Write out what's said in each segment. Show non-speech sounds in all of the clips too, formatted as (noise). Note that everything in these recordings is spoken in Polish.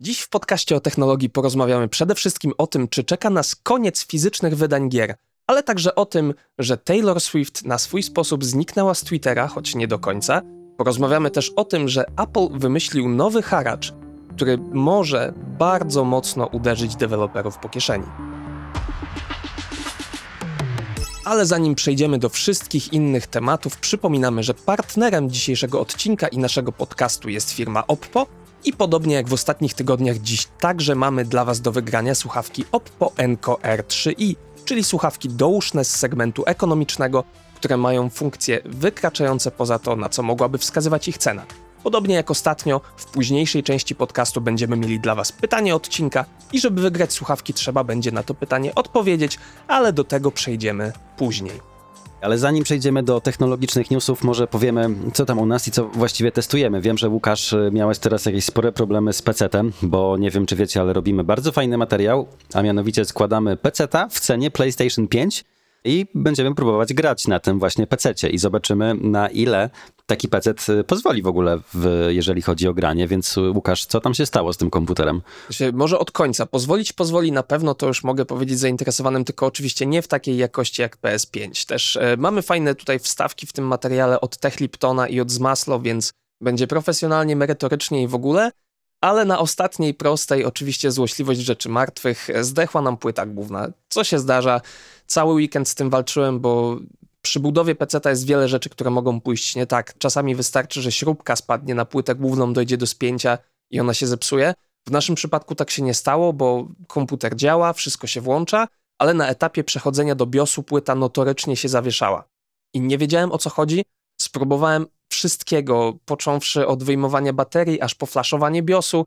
Dziś w podcaście o technologii porozmawiamy przede wszystkim o tym, czy czeka nas koniec fizycznych wydań gier, ale także o tym, że Taylor Swift na swój sposób zniknęła z Twittera, choć nie do końca. Porozmawiamy też o tym, że Apple wymyślił nowy haracz, który może bardzo mocno uderzyć deweloperów po kieszeni. Ale zanim przejdziemy do wszystkich innych tematów, przypominamy, że partnerem dzisiejszego odcinka i naszego podcastu jest firma Oppo, i podobnie jak w ostatnich tygodniach, dziś także mamy dla Was do wygrania słuchawki Oppo Enco R3i, czyli słuchawki douszne z segmentu ekonomicznego, które mają funkcje wykraczające poza to, na co mogłaby wskazywać ich cena. Podobnie jak ostatnio, w późniejszej części podcastu będziemy mieli dla Was pytanie odcinka i żeby wygrać słuchawki trzeba będzie na to pytanie odpowiedzieć, ale do tego przejdziemy później. Ale zanim przejdziemy do technologicznych newsów, może powiemy, co tam u nas i co właściwie testujemy. Wiem, że Łukasz y, miałeś teraz jakieś spore problemy z PC-tem, bo nie wiem, czy wiecie, ale robimy bardzo fajny materiał, a mianowicie składamy PC-ta w cenie PlayStation 5 i będziemy próbować grać na tym właśnie PC-cie i zobaczymy na ile taki PC pozwoli w ogóle, w, jeżeli chodzi o granie. Więc Łukasz, co tam się stało z tym komputerem? Może od końca. Pozwolić pozwoli na pewno, to już mogę powiedzieć zainteresowanym, tylko oczywiście nie w takiej jakości jak PS5. Też e, mamy fajne tutaj wstawki w tym materiale od Tech Liptona i od Zmaslo, więc będzie profesjonalnie, merytorycznie i w ogóle. Ale na ostatniej prostej, oczywiście złośliwość rzeczy martwych, zdechła nam płyta główna. Co się zdarza? Cały weekend z tym walczyłem, bo przy budowie PC jest wiele rzeczy, które mogą pójść nie tak. Czasami wystarczy, że śrubka spadnie na płytę główną, dojdzie do spięcia i ona się zepsuje. W naszym przypadku tak się nie stało, bo komputer działa, wszystko się włącza, ale na etapie przechodzenia do BIOSu płyta notorycznie się zawieszała. I nie wiedziałem o co chodzi. Spróbowałem wszystkiego, począwszy od wyjmowania baterii, aż po flaszowanie BIOSu,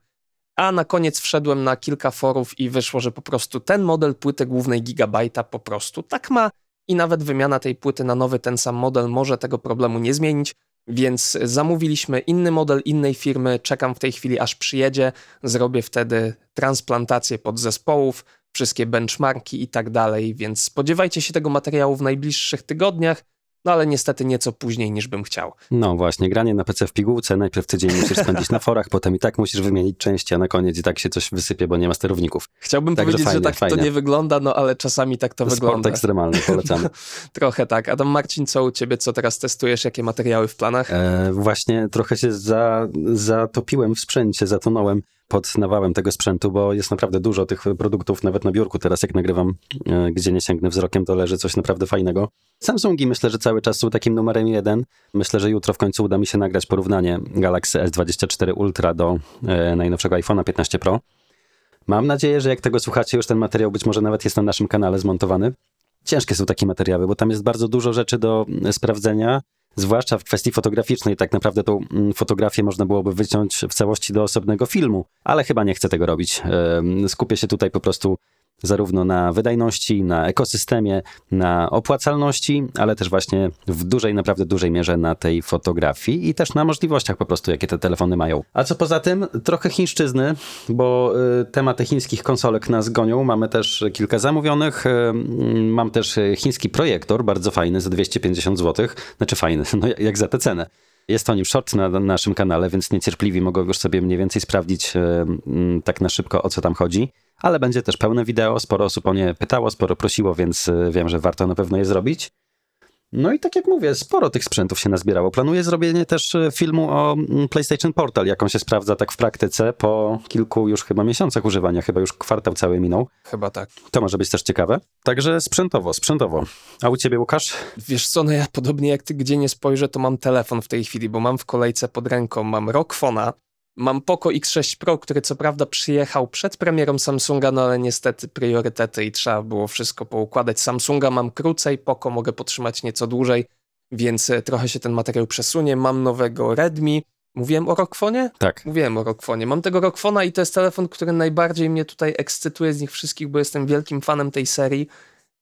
a na koniec wszedłem na kilka forów i wyszło, że po prostu ten model płyty głównej Gigabajta po prostu tak ma i nawet wymiana tej płyty na nowy ten sam model może tego problemu nie zmienić, więc zamówiliśmy inny model innej firmy, czekam w tej chwili aż przyjedzie, zrobię wtedy transplantację podzespołów, wszystkie benchmarki i tak dalej, więc spodziewajcie się tego materiału w najbliższych tygodniach no ale niestety nieco później niż bym chciał. No właśnie, granie na PC w pigułce, najpierw tydzień musisz (laughs) spędzić na forach, potem i tak musisz wymienić części, a na koniec i tak się coś wysypie, bo nie ma sterowników. Chciałbym Także powiedzieć, fajnie, że tak fajnie. to nie wygląda, no ale czasami tak to Sport wygląda. Sport ekstremalny, (laughs) polecamy. trochę tak. Adam Marcin, co u ciebie, co teraz testujesz, jakie materiały w planach? E, właśnie trochę się za, zatopiłem w sprzęcie, zatonąłem pod nawałem tego sprzętu, bo jest naprawdę dużo tych produktów, nawet na biurku teraz jak nagrywam, e, gdzie nie sięgnę wzrokiem, to leży coś naprawdę fajnego. Samsungi myślę, że cały czas są takim numerem jeden. Myślę, że jutro w końcu uda mi się nagrać porównanie Galaxy S24 Ultra do e, najnowszego iPhone'a 15 Pro. Mam nadzieję, że jak tego słuchacie, już ten materiał być może nawet jest na naszym kanale zmontowany. Ciężkie są takie materiały, bo tam jest bardzo dużo rzeczy do sprawdzenia zwłaszcza w kwestii fotograficznej. Tak naprawdę tą mm, fotografię można byłoby wyciąć w całości do osobnego filmu, ale chyba nie chcę tego robić. Skupię się tutaj po prostu zarówno na wydajności, na ekosystemie, na opłacalności, ale też właśnie w dużej, naprawdę dużej mierze na tej fotografii i też na możliwościach po prostu, jakie te telefony mają. A co poza tym, trochę chińszczyzny, bo y, tematy chińskich konsolek nas gonią. Mamy też kilka zamówionych. Y, mam też chiński projektor, bardzo fajny, za 250 zł. Znaczy fajny, (laughs) no jak za tę cenę. Jest o nim short na, naszym kanale, więc niecierpliwi mogą już sobie mniej więcej sprawdzić y, tak na szybko, o co tam chodzi ale będzie też pełne wideo. Sporo osób o nie pytało, sporo prosiło, więc y, wiem, że warto na pewno je zrobić. No i tak jak mówię, sporo tych sprzętów się nazbierało. Planuję zrobienie też y, filmu o mm, PlayStation Portal, jak on się sprawdza tak w praktyce po kilku już chyba miesiącach używania, chyba już kwartał cały minął. Chyba tak. To może być też ciekawe. Także sprzętowo, sprzętowo. A u ciebie, Łukasz? Wiesz co, no ja podobnie jak ty gdzie nie spojrzę, to mam telefon w tej chwili, bo mam w kolejce pod ręką, mam Rockfona, Mam Poco X6 Pro, który co prawda przyjechał przed premierą Samsunga, no ale niestety priorytety i trzeba było wszystko poukładać. Samsunga mam krócej, Poco mogę potrzymać nieco dłużej, więc e, trochę się ten materiał przesunie. Mam nowego Redmi. Mówiłem o Rockfonie? Tak. Mówiłem o Rockfonie. Mam tego Rockfona i to jest telefon, który najbardziej mnie tutaj ekscytuje z nich wszystkich, bo jestem wielkim fanem tej serii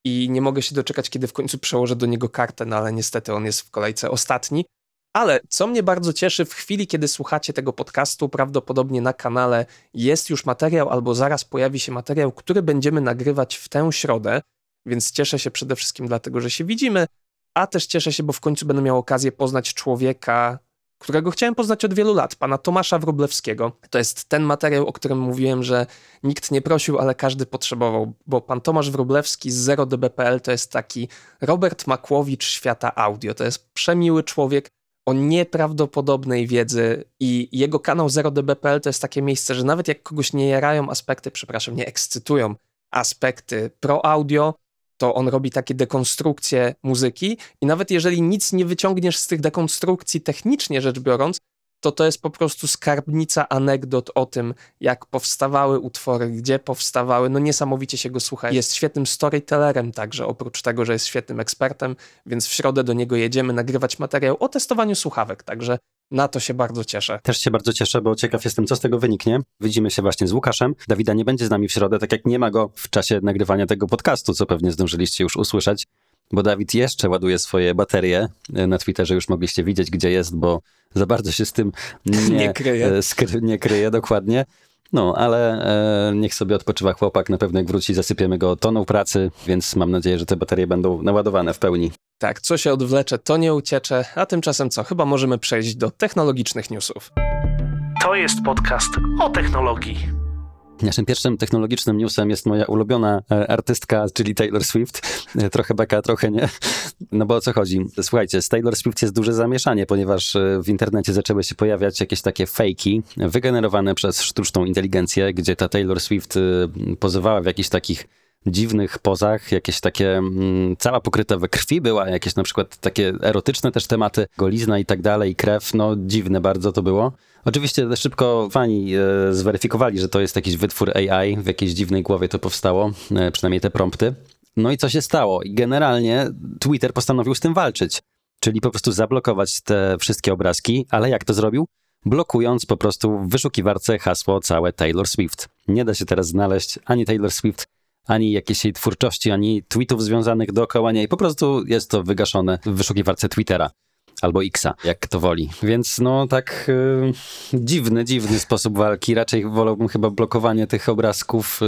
i nie mogę się doczekać, kiedy w końcu przełożę do niego kartę, no ale niestety on jest w kolejce ostatni. Ale co mnie bardzo cieszy, w chwili, kiedy słuchacie tego podcastu, prawdopodobnie na kanale jest już materiał, albo zaraz pojawi się materiał, który będziemy nagrywać w tę środę. Więc cieszę się przede wszystkim dlatego, że się widzimy, a też cieszę się, bo w końcu będę miał okazję poznać człowieka, którego chciałem poznać od wielu lat, pana Tomasza Wróblewskiego. To jest ten materiał, o którym mówiłem, że nikt nie prosił, ale każdy potrzebował, bo pan Tomasz Wróblewski z 0db.pl to jest taki Robert Makłowicz świata audio. To jest przemiły człowiek, o nieprawdopodobnej wiedzy i jego kanał 0db.pl to jest takie miejsce, że nawet jak kogoś nie jarają aspekty, przepraszam, nie ekscytują aspekty pro audio, to on robi takie dekonstrukcje muzyki i nawet jeżeli nic nie wyciągniesz z tych dekonstrukcji technicznie rzecz biorąc, to to jest po prostu skarbnica anegdot o tym, jak powstawały utwory, gdzie powstawały. No niesamowicie się go słucha. Jest świetnym storytellerem także, oprócz tego, że jest świetnym ekspertem, więc w środę do niego jedziemy nagrywać materiał o testowaniu słuchawek, także na to się bardzo cieszę. Też się bardzo cieszę, bo ciekaw jestem, co z tego wyniknie. Widzimy się właśnie z Łukaszem. Dawida nie będzie z nami w środę, tak jak nie ma go w czasie nagrywania tego podcastu, co pewnie zdążyliście już usłyszeć, bo Dawid jeszcze ładuje swoje baterie. Na Twitterze już mogliście widzieć, gdzie jest, bo za bardzo się z tym nie, (laughs) nie kryje. Skry, nie kryje dokładnie. No, ale e, niech sobie odpoczywa chłopak. Na pewno jak wróci, zasypiemy go toną pracy, więc mam nadzieję, że te baterie będą naładowane w pełni. Tak, co się odwlecze, to nie uciecze, a tymczasem co? Chyba możemy przejść do technologicznych newsów. To jest podcast o technologii. Naszym pierwszym technologicznym newsem jest moja ulubiona e, artystka, czyli Taylor Swift. E, trochę beka, trochę nie. No bo o co chodzi? Słuchajcie, z Taylor Swift jest duże zamieszanie, ponieważ e, w internecie zaczęły się pojawiać jakieś takie fejki wygenerowane przez sztuczną inteligencję, gdzie ta Taylor Swift pozowała w jakichś takich dziwnych pozach, jakieś takie, mm, cała pokryta we krwi była, jakieś na przykład takie erotyczne też tematy, golizna i tak dalej, krew, no dziwne bardzo to było. Oczywiście szybko fani e, zweryfikowali, że to jest jakiś wytwór AI, w jakiejś dziwnej głowie to powstało, e, przynajmniej te prompty. No i co się stało? Generalnie Twitter postanowił z tym walczyć, czyli po prostu zablokować te wszystkie obrazki, ale jak to zrobił? blokując po prostu w wyszukiwarce hasło całe Taylor Swift. Nie da się teraz znaleźć ani Taylor Swift, ani jakiejś jej twórczości, ani tweetów związanych dookoła niej. Po prostu jest to wygaszone w wyszukiwarce Twittera albo Xa, jak kto woli. Więc no tak yy, dziwny, dziwny sposób walki. Raczej wolałbym chyba blokowanie tych obrazków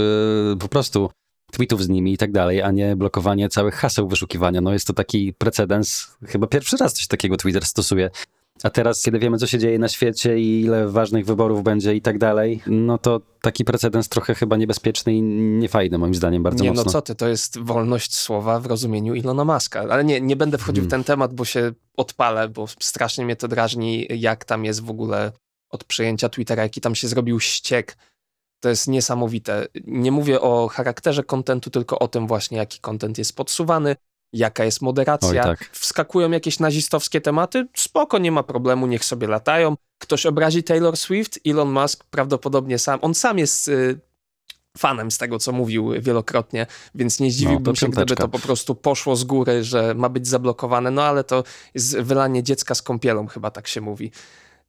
yy, po prostu tweetów z nimi i tak dalej, a nie blokowanie całych haseł wyszukiwania. No jest to taki precedens. Chyba pierwszy raz coś takiego Twitter stosuje. A teraz, kiedy wiemy, co się dzieje na świecie i ile ważnych wyborów będzie i tak dalej, no to taki precedens trochę chyba niebezpieczny i niefajny, moim zdaniem, bardzo nie, mocno. Nie, no co ty, to jest wolność słowa w rozumieniu Ilona Maska. Ale nie, nie będę wchodził hmm. w ten temat, bo się odpalę, bo strasznie mnie to drażni, jak tam jest w ogóle od przejęcia Twittera, jaki tam się zrobił ściek. To jest niesamowite. Nie mówię o charakterze kontentu, tylko o tym właśnie, jaki kontent jest podsuwany, jaka jest moderacja. Oj, tak. Wskakują jakieś nazistowskie tematy, spoko, nie ma problemu, niech sobie latają. Ktoś obrazi Taylor Swift, Elon Musk prawdopodobnie sam, on sam jest y, fanem z tego, co mówił wielokrotnie, więc nie zdziwiłbym no, się, gdyby to po prostu poszło z góry, że ma być zablokowane, no ale to jest wylanie dziecka z kąpielą, chyba tak się mówi.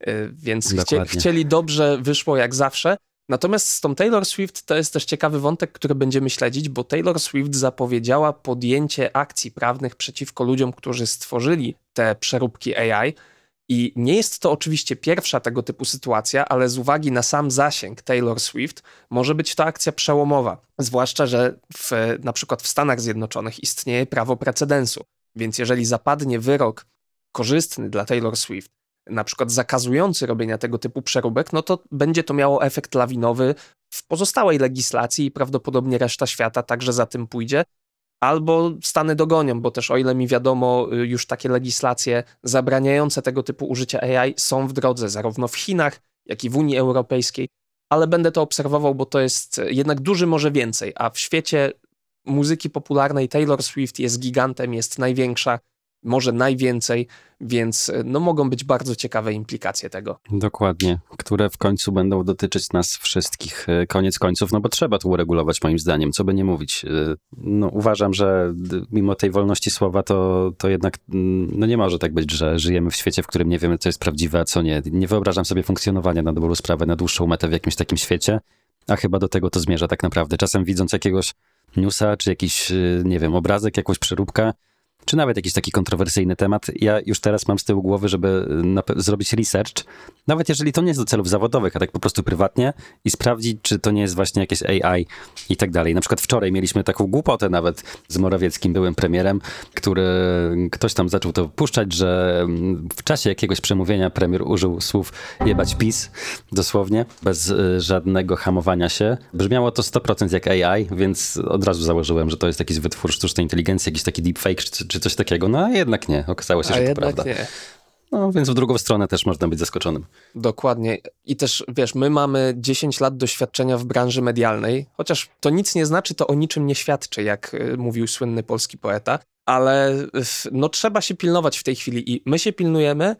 Y, więc chcie, chcieli dobrze, wyszło jak zawsze. Natomiast z tą Taylor Swift to jest też ciekawy wątek, który będziemy śledzić, bo Taylor Swift zapowiedziała podjęcie akcji prawnych przeciwko ludziom, którzy stworzyli te przeróbki AI. I nie jest to oczywiście pierwsza tego typu sytuacja, ale z uwagi na sam zasięg Taylor Swift może być to akcja przełomowa. Zwłaszcza, że w, na przykład w Stanach Zjednoczonych istnieje prawo precedensu. Więc jeżeli zapadnie wyrok korzystny dla Taylor Swift, na przykład zakazujący robienia tego typu przeróbek, no to będzie to miało efekt lawinowy w pozostałej legislacji i prawdopodobnie reszta świata także za tym pójdzie. Albo Stany dogonią, bo też o ile mi wiadomo, y, już takie legislacje zabraniające tego typu użycia AI są w drodze, zarówno w Chinach, jak i w Unii Europejskiej, ale będę to obserwował, bo to jest jednak duży może więcej, a w świecie muzyki popularnej Taylor Swift jest gigantem, jest największa, może najwięcej, więc e, no, mogą być bardzo ciekawe implikacje tego. Dokładnie, które w końcu będą dotyczyć nas wszystkich. E, koniec końców, no bo trzeba to uregulować moim zdaniem, co by nie mówić. E, no, uważam, że mimo tej wolności słowa, to, to jednak no nie może tak być, że żyjemy w świecie, w którym nie wiemy, co jest prawdziwe, a co nie. Nie wyobrażam sobie funkcjonowania na dobrą sprawę, na dłuższą metę w jakimś takim świecie, a chyba do tego to zmierza tak naprawdę. Czasem widząc jakiegoś newsa, czy jakiś, nie wiem, obrazek, jakąś przeróbkę, czy nawet jakiś taki kontrowersyjny temat, ja już teraz mam z tyłu głowy, żeby zrobić research, nawet jeżeli to nie jest do celów zawodowych, a tak po prostu prywatnie i sprawdzić, czy to nie jest właśnie jakieś AI i tak dalej. Na przykład wczoraj mieliśmy taką głupotę nawet z Morawieckim, byłym premierem, który ktoś tam zaczął to puszczać, że w czasie jakiegoś przemówienia premier użył słów jebać PiS, dosłownie, bez y, żadnego hamowania się. Brzmiało to 100% jak AI, więc od razu założyłem, że to jest jakiś wytwór sztucznej inteligencji, jakiś taki deepfake czy, czy coś takiego. No a jednak nie, okazało się, a że to prawda. Nie. No więc w drugą stronę też można być zaskoczonym. Dokładnie. I też, wiesz, my mamy 10 lat doświadczenia w branży medialnej, chociaż to nic nie znaczy, to o niczym nie świadczy, jak y, mówił słynny polski poeta, ale no trzeba się pilnować w tej chwili i my się pilnujemy,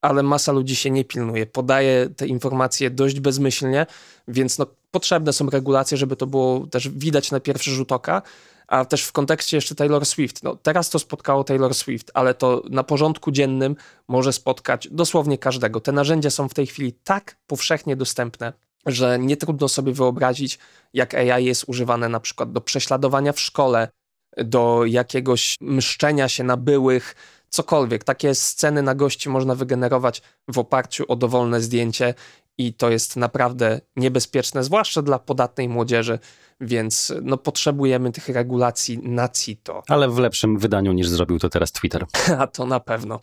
ale masa ludzi się nie pilnuje. Podaje te informacje dość bezmyślnie, więc no, potrzebne są regulacje, żeby to było też widać na pierwszy rzut oka, a też w kontekście jeszcze Taylor Swift. No, teraz to spotkało Taylor Swift, ale to na porządku dziennym może spotkać dosłownie każdego. Te narzędzia są w tej chwili tak powszechnie dostępne, że nie trudno sobie wyobrazić, jak AI jest używane na przykład do prześladowania w szkole, do jakiegoś mszczenia się na byłych, cokolwiek. Takie sceny na gości można wygenerować w oparciu o dowolne zdjęcie i to jest naprawdę niebezpieczne, zwłaszcza dla podatnej młodzieży, więc no, potrzebujemy tych regulacji na CITO. Ale w lepszym wydaniu niż zrobił to teraz Twitter. (laughs) A to na pewno.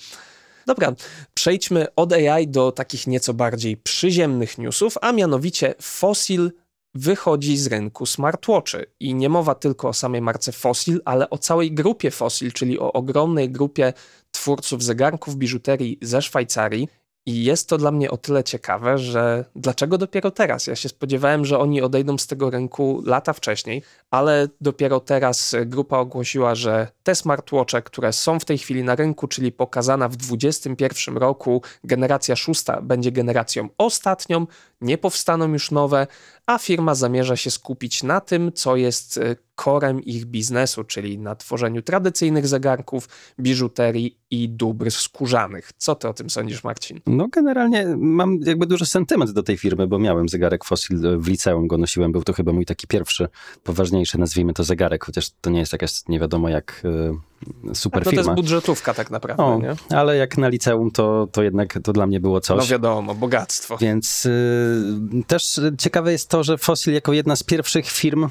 Dobra, przejdźmy od AI do takich nieco bardziej przyziemnych newsów, a mianowicie Fossil wychodzi z rynku smartwatchy. I nie mowa tylko o samej marce Fossil, ale o całej grupie Fossil, czyli o ogromnej grupie twórców zegarków biżuterii ze Szwajcarii. I jest to dla mnie o tyle ciekawe, że dlaczego dopiero teraz? Ja się spodziewałem, że oni odejdą z tego rynku lata wcześniej, ale dopiero teraz grupa ogłosiła, że te smartwatche, które są w tej chwili na rynku, czyli pokazana w 2021 roku, generacja szósta będzie generacją ostatnią, nie powstaną już nowe, a firma zamierza się skupić na tym, co jest korem ich biznesu, czyli na tworzeniu tradycyjnych zegarków, biżuterii i dóbr skórzanych. Co ty o tym sądzisz, Marcin? No generalnie mam jakby duży sentyment do tej firmy, bo miałem zegarek Fossil w liceum, go nosiłem, był to chyba mój taki pierwszy, poważniejszy, nazwijmy to zegarek, chociaż to nie jest jakaś nie wiadomo jak e, super no firma. to jest budżetówka tak naprawdę, o, nie? Ale jak na liceum, to, to jednak to dla mnie było coś. No wiadomo, bogactwo. Więc y, też ciekawe jest to, że Fossil jako jedna z pierwszych firm y,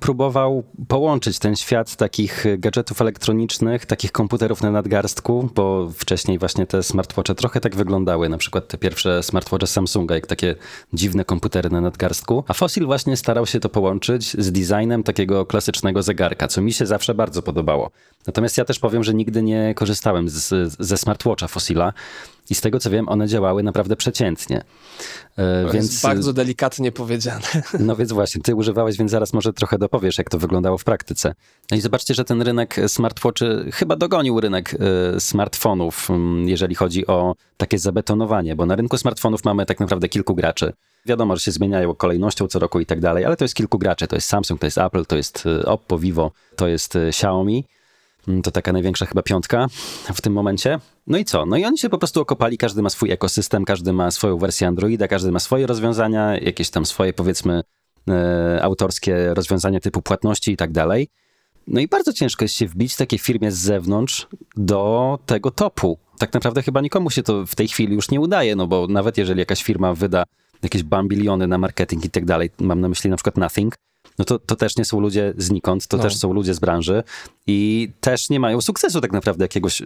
próbował połączyć ten świat takich gadżetów elektronicznych, takich komputerów na nadgarstku, bo wcześniej właśnie te smartwatche trochę tak wyglądały, na przykład te pierwsze smartwatche Samsunga, jak takie dziwne komputery na nadgarstku. A Fossil właśnie starał się to połączyć z designem takiego klasycznego zegarka, co mi się zawsze bardzo podobało. Natomiast ja też powiem, że nigdy nie korzystałem z, ze smartwatcha Fossila, i z tego co wiem, one działały naprawdę przeciętnie. E, więc jest bardzo delikatnie powiedziane. (laughs) No więc właśnie, ty używałeś, więc zaraz może trochę dopowiesz, jak to wyglądało w praktyce. No i zobaczcie, że ten rynek smartwatchy chyba dogonił rynek y, smartfonów, jeżeli chodzi o takie zabetonowanie, bo na rynku smartfonów mamy tak naprawdę kilku graczy. Wiadomo, że się zmieniają kolejnością co roku i tak dalej, ale to jest kilku graczy. To jest Samsung, to jest Apple, to jest y, Oppo, Vivo, to jest Xiaomi. Mm, to taka największa chyba piątka w tym momencie. No i co? No i oni się po prostu okopali, każdy ma swój ekosystem, każdy ma swoją wersję Androida, każdy ma swoje rozwiązania, jakieś tam swoje powiedzmy e, autorskie rozwiązania typu płatności i tak dalej. No i bardzo ciężko jest się wbić takiej firmie z zewnątrz do tego topu. Tak naprawdę chyba nikomu się to w tej chwili już nie udaje, no bo nawet jeżeli jakaś firma wyda jakieś bambiliony na marketing i tak dalej, mam na myśli na przykład Nothing, no to, to też nie są ludzie znikąd, to no. też są ludzie z branży i też nie mają sukcesu tak naprawdę jakiegoś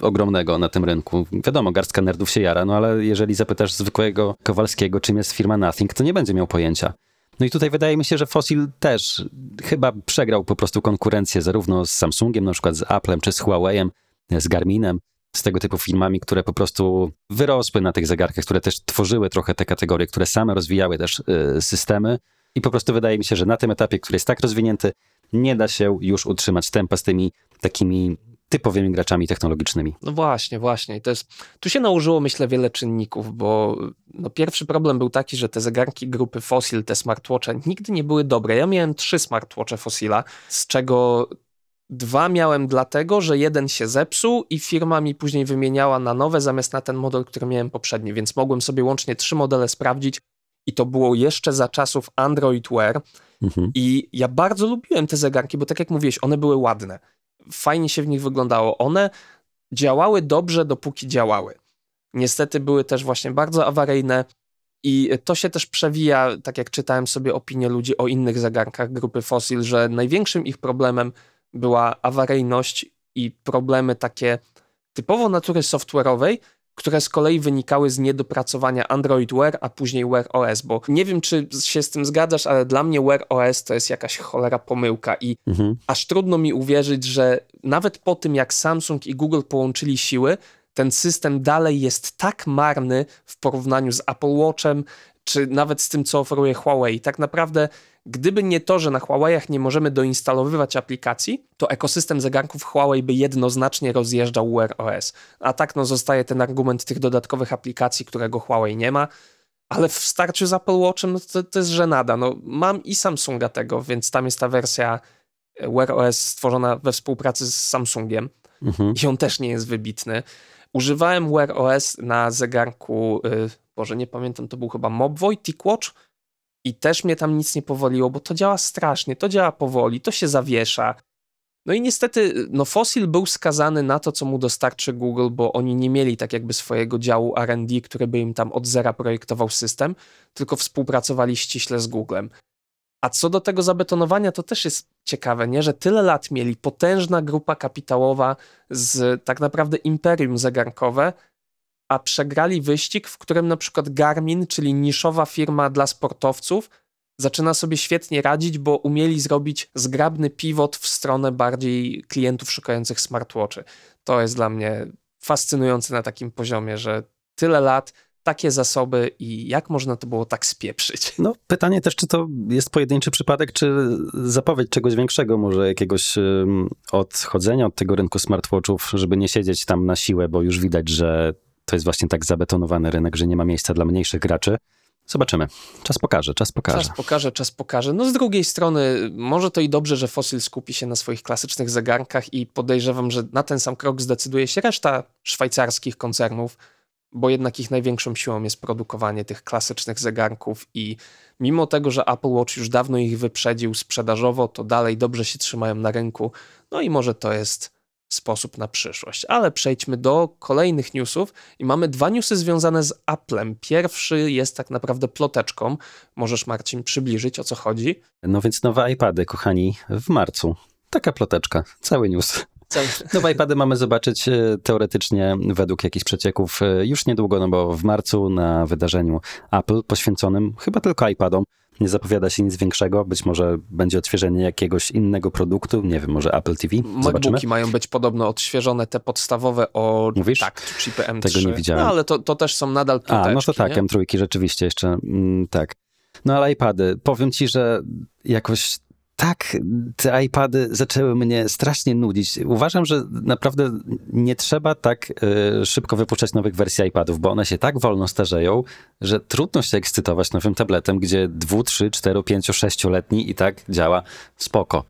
ogromnego na tym rynku. Wiadomo, garstka nerdów się jara, no ale jeżeli zapytasz zwykłego Kowalskiego, czym jest firma Nothing, to nie będzie miał pojęcia. No i tutaj wydaje mi się, że Fossil też chyba przegrał po prostu konkurencję zarówno z Samsungiem, na przykład z Applem, czy z Huawei'em, z Garminem, z tego typu firmami, które po prostu wyrosły na tych zegarkach, które też tworzyły trochę te kategorie, które same rozwijały też y, systemy, i po prostu wydaje mi się, że na tym etapie, który jest tak rozwinięty, nie da się już utrzymać tempa z tymi takimi typowymi graczami technologicznymi. No właśnie, właśnie. To jest, tu się nałożyło, myślę, wiele czynników, bo no, pierwszy problem był taki, że te zegarki grupy Fossil, te smartwatche, nigdy nie były dobre. Ja miałem trzy smartwatche Fossila, z czego dwa miałem dlatego, że jeden się zepsuł i firma mi później wymieniała na nowe zamiast na ten model, który miałem poprzedni, więc mogłem sobie łącznie trzy modele sprawdzić, i to było jeszcze za czasów Android Wear. Mhm. I ja bardzo lubiłem te zegarki, bo tak jak mówiłeś, one były ładne. fajnie się w nich wyglądało. One działały dobrze, dopóki działały. Niestety były też właśnie bardzo awaryjne i to się też przewija, tak jak czytałem sobie opinie ludzi o innych zegarkach grupy Fossil, że największym ich problemem była awaryjność i problemy takie typowo natury software'owej, które z kolei wynikały z niedopracowania Android Wear, a później Wear OS, bo nie wiem, czy się z tym zgadzasz, ale dla mnie Wear OS to jest jakaś cholera pomyłka i Mhm. aż trudno mi uwierzyć, że nawet po tym, jak Samsung i Google połączyli siły, ten system dalej jest tak marny w porównaniu z Apple Watchem, czy nawet z tym, co oferuje Huawei. Tak naprawdę, gdyby nie to, że na Huawei'ach nie możemy doinstalowywać aplikacji, to ekosystem zegarków Huawei by jednoznacznie rozjeżdżał Wear OS. A tak no, zostaje ten argument tych dodatkowych aplikacji, którego Huawei nie ma. Ale w starciu z Apple Watchem no to, to jest żenada. No, mam i Samsunga tego, więc tam jest ta wersja Wear OS stworzona we współpracy z Samsungiem Mhm. i on też nie jest wybitny. Używałem Wear OS na zegarku, y, Boże, nie pamiętam, to był chyba Mobvoi, TicWatch i też mnie tam nic nie powoliło, bo to działa strasznie, to działa powoli, to się zawiesza. No i niestety, no Fossil był skazany na to, co mu dostarczy Google, bo oni nie mieli tak jakby swojego działu R&D, który by im tam od zera projektował system, tylko współpracowali ściśle z Googlem. A co do tego zabetonowania, to też jest ciekawe, nie? że tyle lat mieli potężna grupa kapitałowa z tak naprawdę imperium zegarkowe, a przegrali wyścig, w którym na przykład Garmin, czyli niszowa firma dla sportowców, zaczyna sobie świetnie radzić, bo umieli zrobić zgrabny pivot w stronę bardziej klientów szukających smartwatchy. To jest dla mnie fascynujące na takim poziomie, że tyle lat, takie zasoby i jak można to było tak spieprzyć. No, pytanie też, czy to jest pojedynczy przypadek, czy zapowiedź czegoś większego, może jakiegoś odchodzenia od tego rynku smartwatchów, żeby nie siedzieć tam na siłę, bo już widać, że to jest właśnie tak zabetonowany rynek, że nie ma miejsca dla mniejszych graczy. Zobaczymy. Czas pokaże, czas pokaże. Czas pokaże, czas pokaże. No z drugiej strony, może to i dobrze, że Fossil skupi się na swoich klasycznych zegarkach i podejrzewam, że na ten sam krok zdecyduje się reszta szwajcarskich koncernów, bo jednak ich największą siłą jest produkowanie tych klasycznych zegarków i mimo tego, że Apple Watch już dawno ich wyprzedził sprzedażowo, to dalej dobrze się trzymają na rynku. No i może to jest sposób na przyszłość. Ale przejdźmy do kolejnych newsów i mamy dwa newsy związane z Applem. Pierwszy jest tak naprawdę ploteczką. Możesz Marcin przybliżyć o co chodzi? No więc nowe iPady, kochani, w marcu. Taka ploteczka, cały news. Cały... (laughs) Nowe iPady mamy zobaczyć e, teoretycznie według jakichś przecieków e, już niedługo, no bo w marcu na wydarzeniu Apple poświęconym chyba tylko iPadom. Nie zapowiada się nic większego, być może będzie odświeżenie jakiegoś innego produktu, nie wiem, może Apple TV, zobaczymy. MacBooki mają być podobno odświeżone, te podstawowe o Mówisz? tak, chipy M3. Tego nie widziałem. No ale to, to też są nadal ploteczki, A, no to tak, nie? M3 rzeczywiście jeszcze, mm, tak. No ale iPady, powiem ci, że jakoś tak te iPady zaczęły mnie strasznie nudzić. Uważam, że naprawdę nie trzeba tak y, szybko wypuszczać nowych wersji iPadów, bo one się tak wolno starzeją, że trudno się ekscytować nowym tabletem, gdzie 2, 3, 4, 5, 6-letni i tak działa spoko.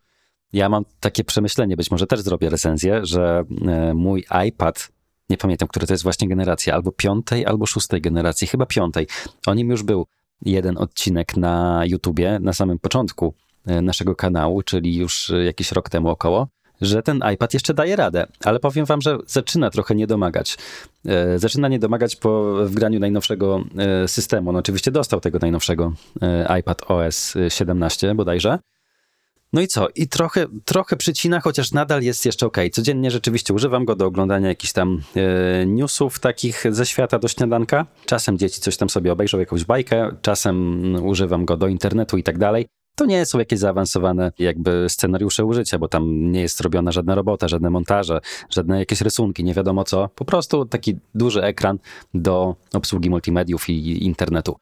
Ja mam takie przemyślenie, być może też zrobię recenzję, że y, mój iPad nie pamiętam, która to jest właśnie generacja, albo piątej, albo szóstej generacji, chyba piątej. O nim już był jeden odcinek na YouTubie na samym początku naszego kanału, czyli już e, jakiś rok temu około, że ten iPad jeszcze daje radę, ale powiem wam, że zaczyna trochę nie domagać. E, Zaczyna nie domagać po wgraniu najnowszego e, systemu. On oczywiście dostał tego najnowszego e, iPad OS 17 bodajże. No i co? I trochę, trochę przycina, chociaż nadal jest jeszcze ok. Codziennie rzeczywiście używam go do oglądania jakichś tam e, newsów takich ze świata do śniadanka. Czasem dzieci coś tam sobie obejrzą, jakąś bajkę, czasem mm, używam go do internetu i tak dalej. To nie są jakieś zaawansowane jakby scenariusze użycia, bo tam nie jest robiona żadna robota, żadne montaże, żadne jakieś rysunki, nie wiadomo co. Po prostu taki duży ekran do obsługi multimediów i internetu.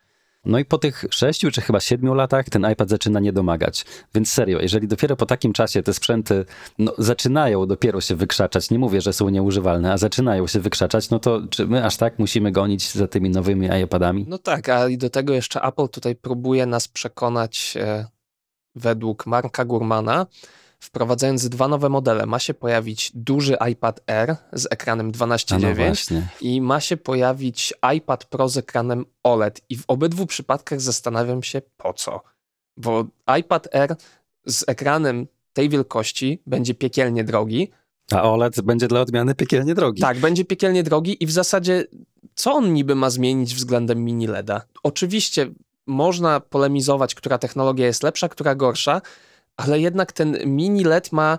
No i po tych sześciu czy chyba siedmiu latach ten iPad zaczyna nie domagać. Więc serio, jeżeli dopiero po takim czasie te sprzęty no, zaczynają dopiero się wykrzaczać, nie mówię, że są nieużywalne, a zaczynają się wykrzaczać, no to czy my aż tak musimy gonić za tymi nowymi iPadami? No tak, a i do tego jeszcze Apple tutaj próbuje nas przekonać e, według Marka Gurmana, wprowadzając dwa nowe modele. Ma się pojawić duży iPad Air z ekranem A no 12,9 właśnie. i ma się pojawić iPad Pro z ekranem OLED. I w obydwu przypadkach zastanawiam się po co. Bo iPad Air z ekranem tej wielkości będzie piekielnie drogi, A OLED będzie dla odmiany piekielnie drogi. Tak, będzie piekielnie drogi i w zasadzie co on niby ma zmienić względem mini LEDa? Oczywiście można polemizować, która technologia jest lepsza, która gorsza, ale jednak ten mini LED ma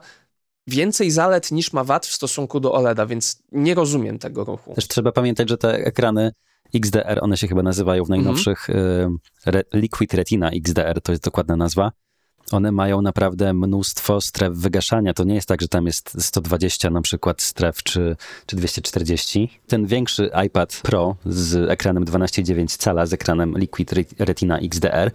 więcej zalet niż ma wad w stosunku do OLEDa, więc nie rozumiem tego ruchu. Też trzeba pamiętać, że te ekrany XDR, one się chyba nazywają w najnowszych y, re, Liquid Retina XDR, to jest dokładna nazwa. One mają naprawdę mnóstwo stref wygaszania. To nie jest tak, że tam jest 120 na przykład stref czy, czy 240. Ten większy iPad Pro z ekranem 12,9 cala, z ekranem Liquid Re- Retina XDR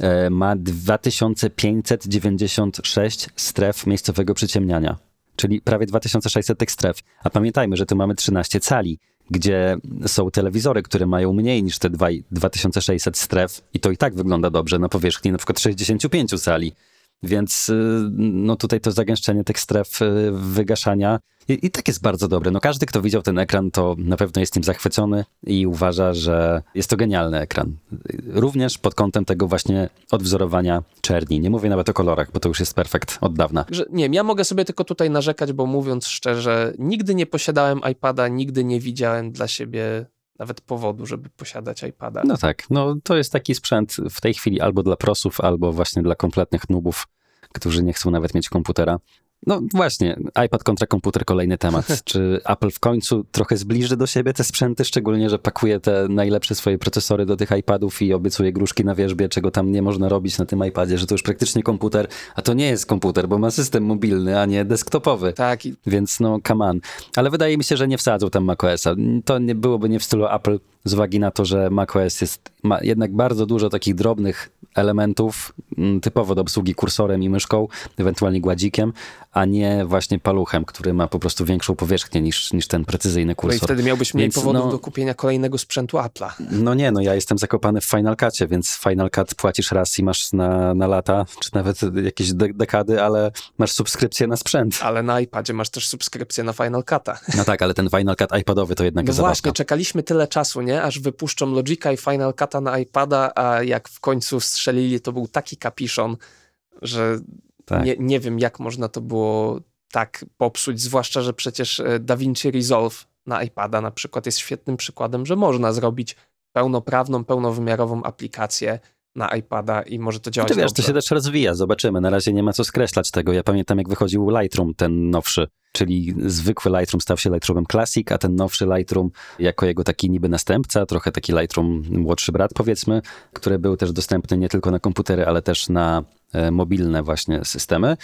e, ma 2596 stref miejscowego przyciemniania, czyli prawie 2600 tych stref. A pamiętajmy, że tu mamy 13 cali, gdzie są telewizory, które mają mniej niż te dwa- 2600 stref i to i tak wygląda dobrze na powierzchni na przykład 65 cali. Więc y, no tutaj to zagęszczenie tych stref y, wygaszania i, i tak jest bardzo dobre. No każdy, kto widział ten ekran, to na pewno jest nim zachwycony i uważa, że jest to genialny ekran. Również pod kątem tego właśnie odwzorowania czerni. Nie mówię nawet o kolorach, bo to już jest perfekt od dawna. Że, nie ja mogę sobie tylko tutaj narzekać, bo mówiąc szczerze, nigdy nie posiadałem iPada, nigdy nie widziałem dla siebie nawet powodu, żeby posiadać iPada. No tak, no to jest taki sprzęt w tej chwili albo dla prosów, albo właśnie dla kompletnych nubów, którzy nie chcą nawet mieć komputera. No właśnie, iPad kontra komputer, kolejny temat. (laughs) Czy Apple w końcu trochę zbliży do siebie te sprzęty, szczególnie, że pakuje te najlepsze swoje procesory do tych iPadów i obiecuje gruszki na wierzbie, czego tam nie można robić na tym iPadzie, że to już praktycznie komputer, a to nie jest komputer, bo ma system mobilny, a nie desktopowy. Tak, Więc no, come on. Ale wydaje mi się, że nie wsadzą tam macOSa. To nie byłoby nie w stylu Apple z uwagi na to, że macOS jest, ma jednak bardzo dużo takich drobnych elementów, mm, typowo do obsługi kursorem i myszką, ewentualnie gładzikiem, a nie właśnie paluchem, który ma po prostu większą powierzchnię niż, niż ten precyzyjny no i kursor. wtedy miałbyś mniej Więc, powodów no- do kupienia kolejnego sprzętu Apple'a. No nie, no ja jestem zakopany w Final Cutie, więc Final Cut płacisz raz i masz na, na lata, czy nawet jakieś de dekady, ale masz subskrypcję na sprzęt. Ale na iPadzie masz też subskrypcję na Final Cut'a. No tak, ale ten Final Cut iPadowy to jednak No jest zabawka. właśnie, czekaliśmy tyle czasu, nie? Aż wypuszczą Logica i Final Cut'a na iPada, a jak w końcu strzelili, to był taki kapiszon, że Tak. nie, nie wiem, jak można to było tak popsuć, zwłaszcza, że przecież e, DaVinci Resolve na iPada na przykład jest świetnym przykładem, że można zrobić pełnoprawną, pełnowymiarową aplikację na iPada i może to działać wiesz, to dobrze. się też rozwija, zobaczymy. Na razie nie ma co skreślać tego. Ja pamiętam, jak wychodził Lightroom, ten nowszy, czyli zwykły Lightroom stał się Lightroomem Classic, a ten nowszy Lightroom jako jego taki niby następca, trochę taki Lightroom młodszy brat powiedzmy, który był też dostępny nie tylko na komputery, ale też na e, mobilne właśnie systemy,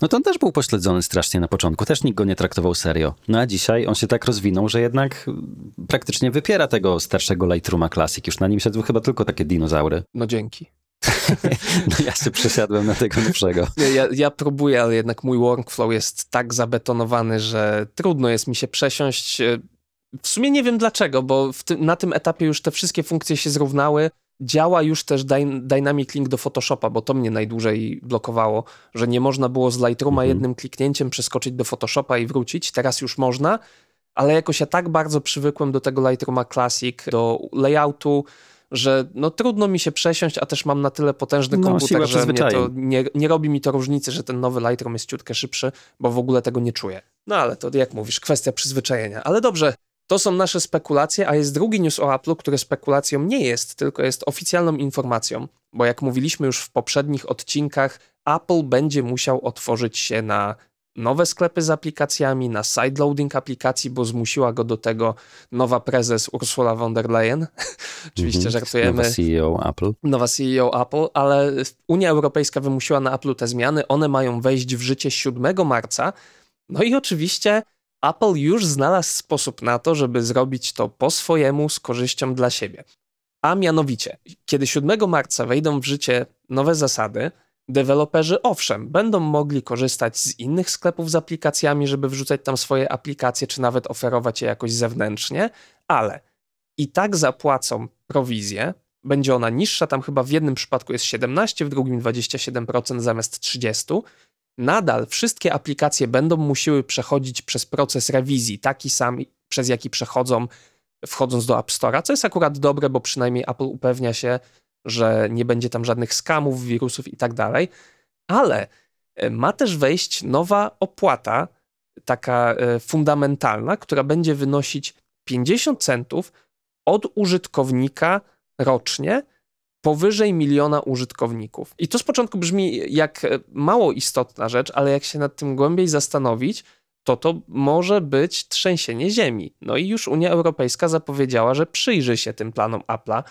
no to on też był pośledzony strasznie na początku, też nikt go nie traktował serio. No a dzisiaj on się tak rozwinął, że jednak praktycznie wypiera tego starszego Lightrooma Classic. Już na nim siedzą chyba tylko takie dinozaury. No dzięki. (laughs) No ja się przesiadłem na tego nowszego. Ja, ja próbuję, ale jednak mój workflow jest tak zabetonowany, że trudno jest mi się przesiąść. E, W sumie nie wiem dlaczego, bo w tym, na tym etapie już te wszystkie funkcje się zrównały. Działa już też dy, Dynamic Link do Photoshopa, bo to mnie najdłużej blokowało, że nie można było z Lightrooma Mhm. jednym kliknięciem przeskoczyć do Photoshopa i wrócić. Teraz już można, ale jakoś ja tak bardzo przywykłem do tego Lightrooma Classic, do layoutu, że no trudno mi się przesiąść, a też mam na tyle potężny No, komputer, że to nie, nie robi mi to różnicy, że ten nowy Lightroom jest ciutkę szybszy, bo w ogóle tego nie czuję. No ale to jak mówisz, kwestia przyzwyczajenia. Ale dobrze, to są nasze spekulacje, a jest drugi news o Apple'u, który spekulacją nie jest, tylko jest oficjalną informacją, bo jak mówiliśmy już w poprzednich odcinkach, Apple będzie musiał otworzyć się na nowe sklepy z aplikacjami, na sideloading aplikacji, bo zmusiła go do tego nowa prezes Ursula von der Leyen. (laughs) Oczywiście Mhm. żartujemy Nowa CEO Apple. nowa CEO Apple, ale Unia Europejska wymusiła na Apple te zmiany. One mają wejść w życie 7 marca. No i oczywiście Apple już znalazł sposób na to, żeby zrobić to po swojemu z korzyścią dla siebie. A mianowicie, kiedy 7 marca wejdą w życie nowe zasady, deweloperzy owszem, będą mogli korzystać z innych sklepów z aplikacjami, żeby wrzucać tam swoje aplikacje, czy nawet oferować je jakoś zewnętrznie, ale i tak zapłacą prowizję. Będzie ona niższa, tam chyba w jednym przypadku jest 17, w drugim 27% zamiast 30. Nadal wszystkie aplikacje będą musiały przechodzić przez proces rewizji, taki sam, przez jaki przechodzą wchodząc do App Store'a, co jest akurat dobre, bo przynajmniej Apple upewnia się, że nie będzie tam żadnych skamów, wirusów i tak dalej. Ale e, ma też wejść nowa opłata taka e, fundamentalna, która będzie wynosić 50 centów od użytkownika rocznie powyżej miliona użytkowników. I to z początku brzmi jak e, mało istotna rzecz, ale jak się nad tym głębiej zastanowić, to to może być trzęsienie ziemi. No i już Unia Europejska zapowiedziała, że przyjrzy się tym planom Apple'a,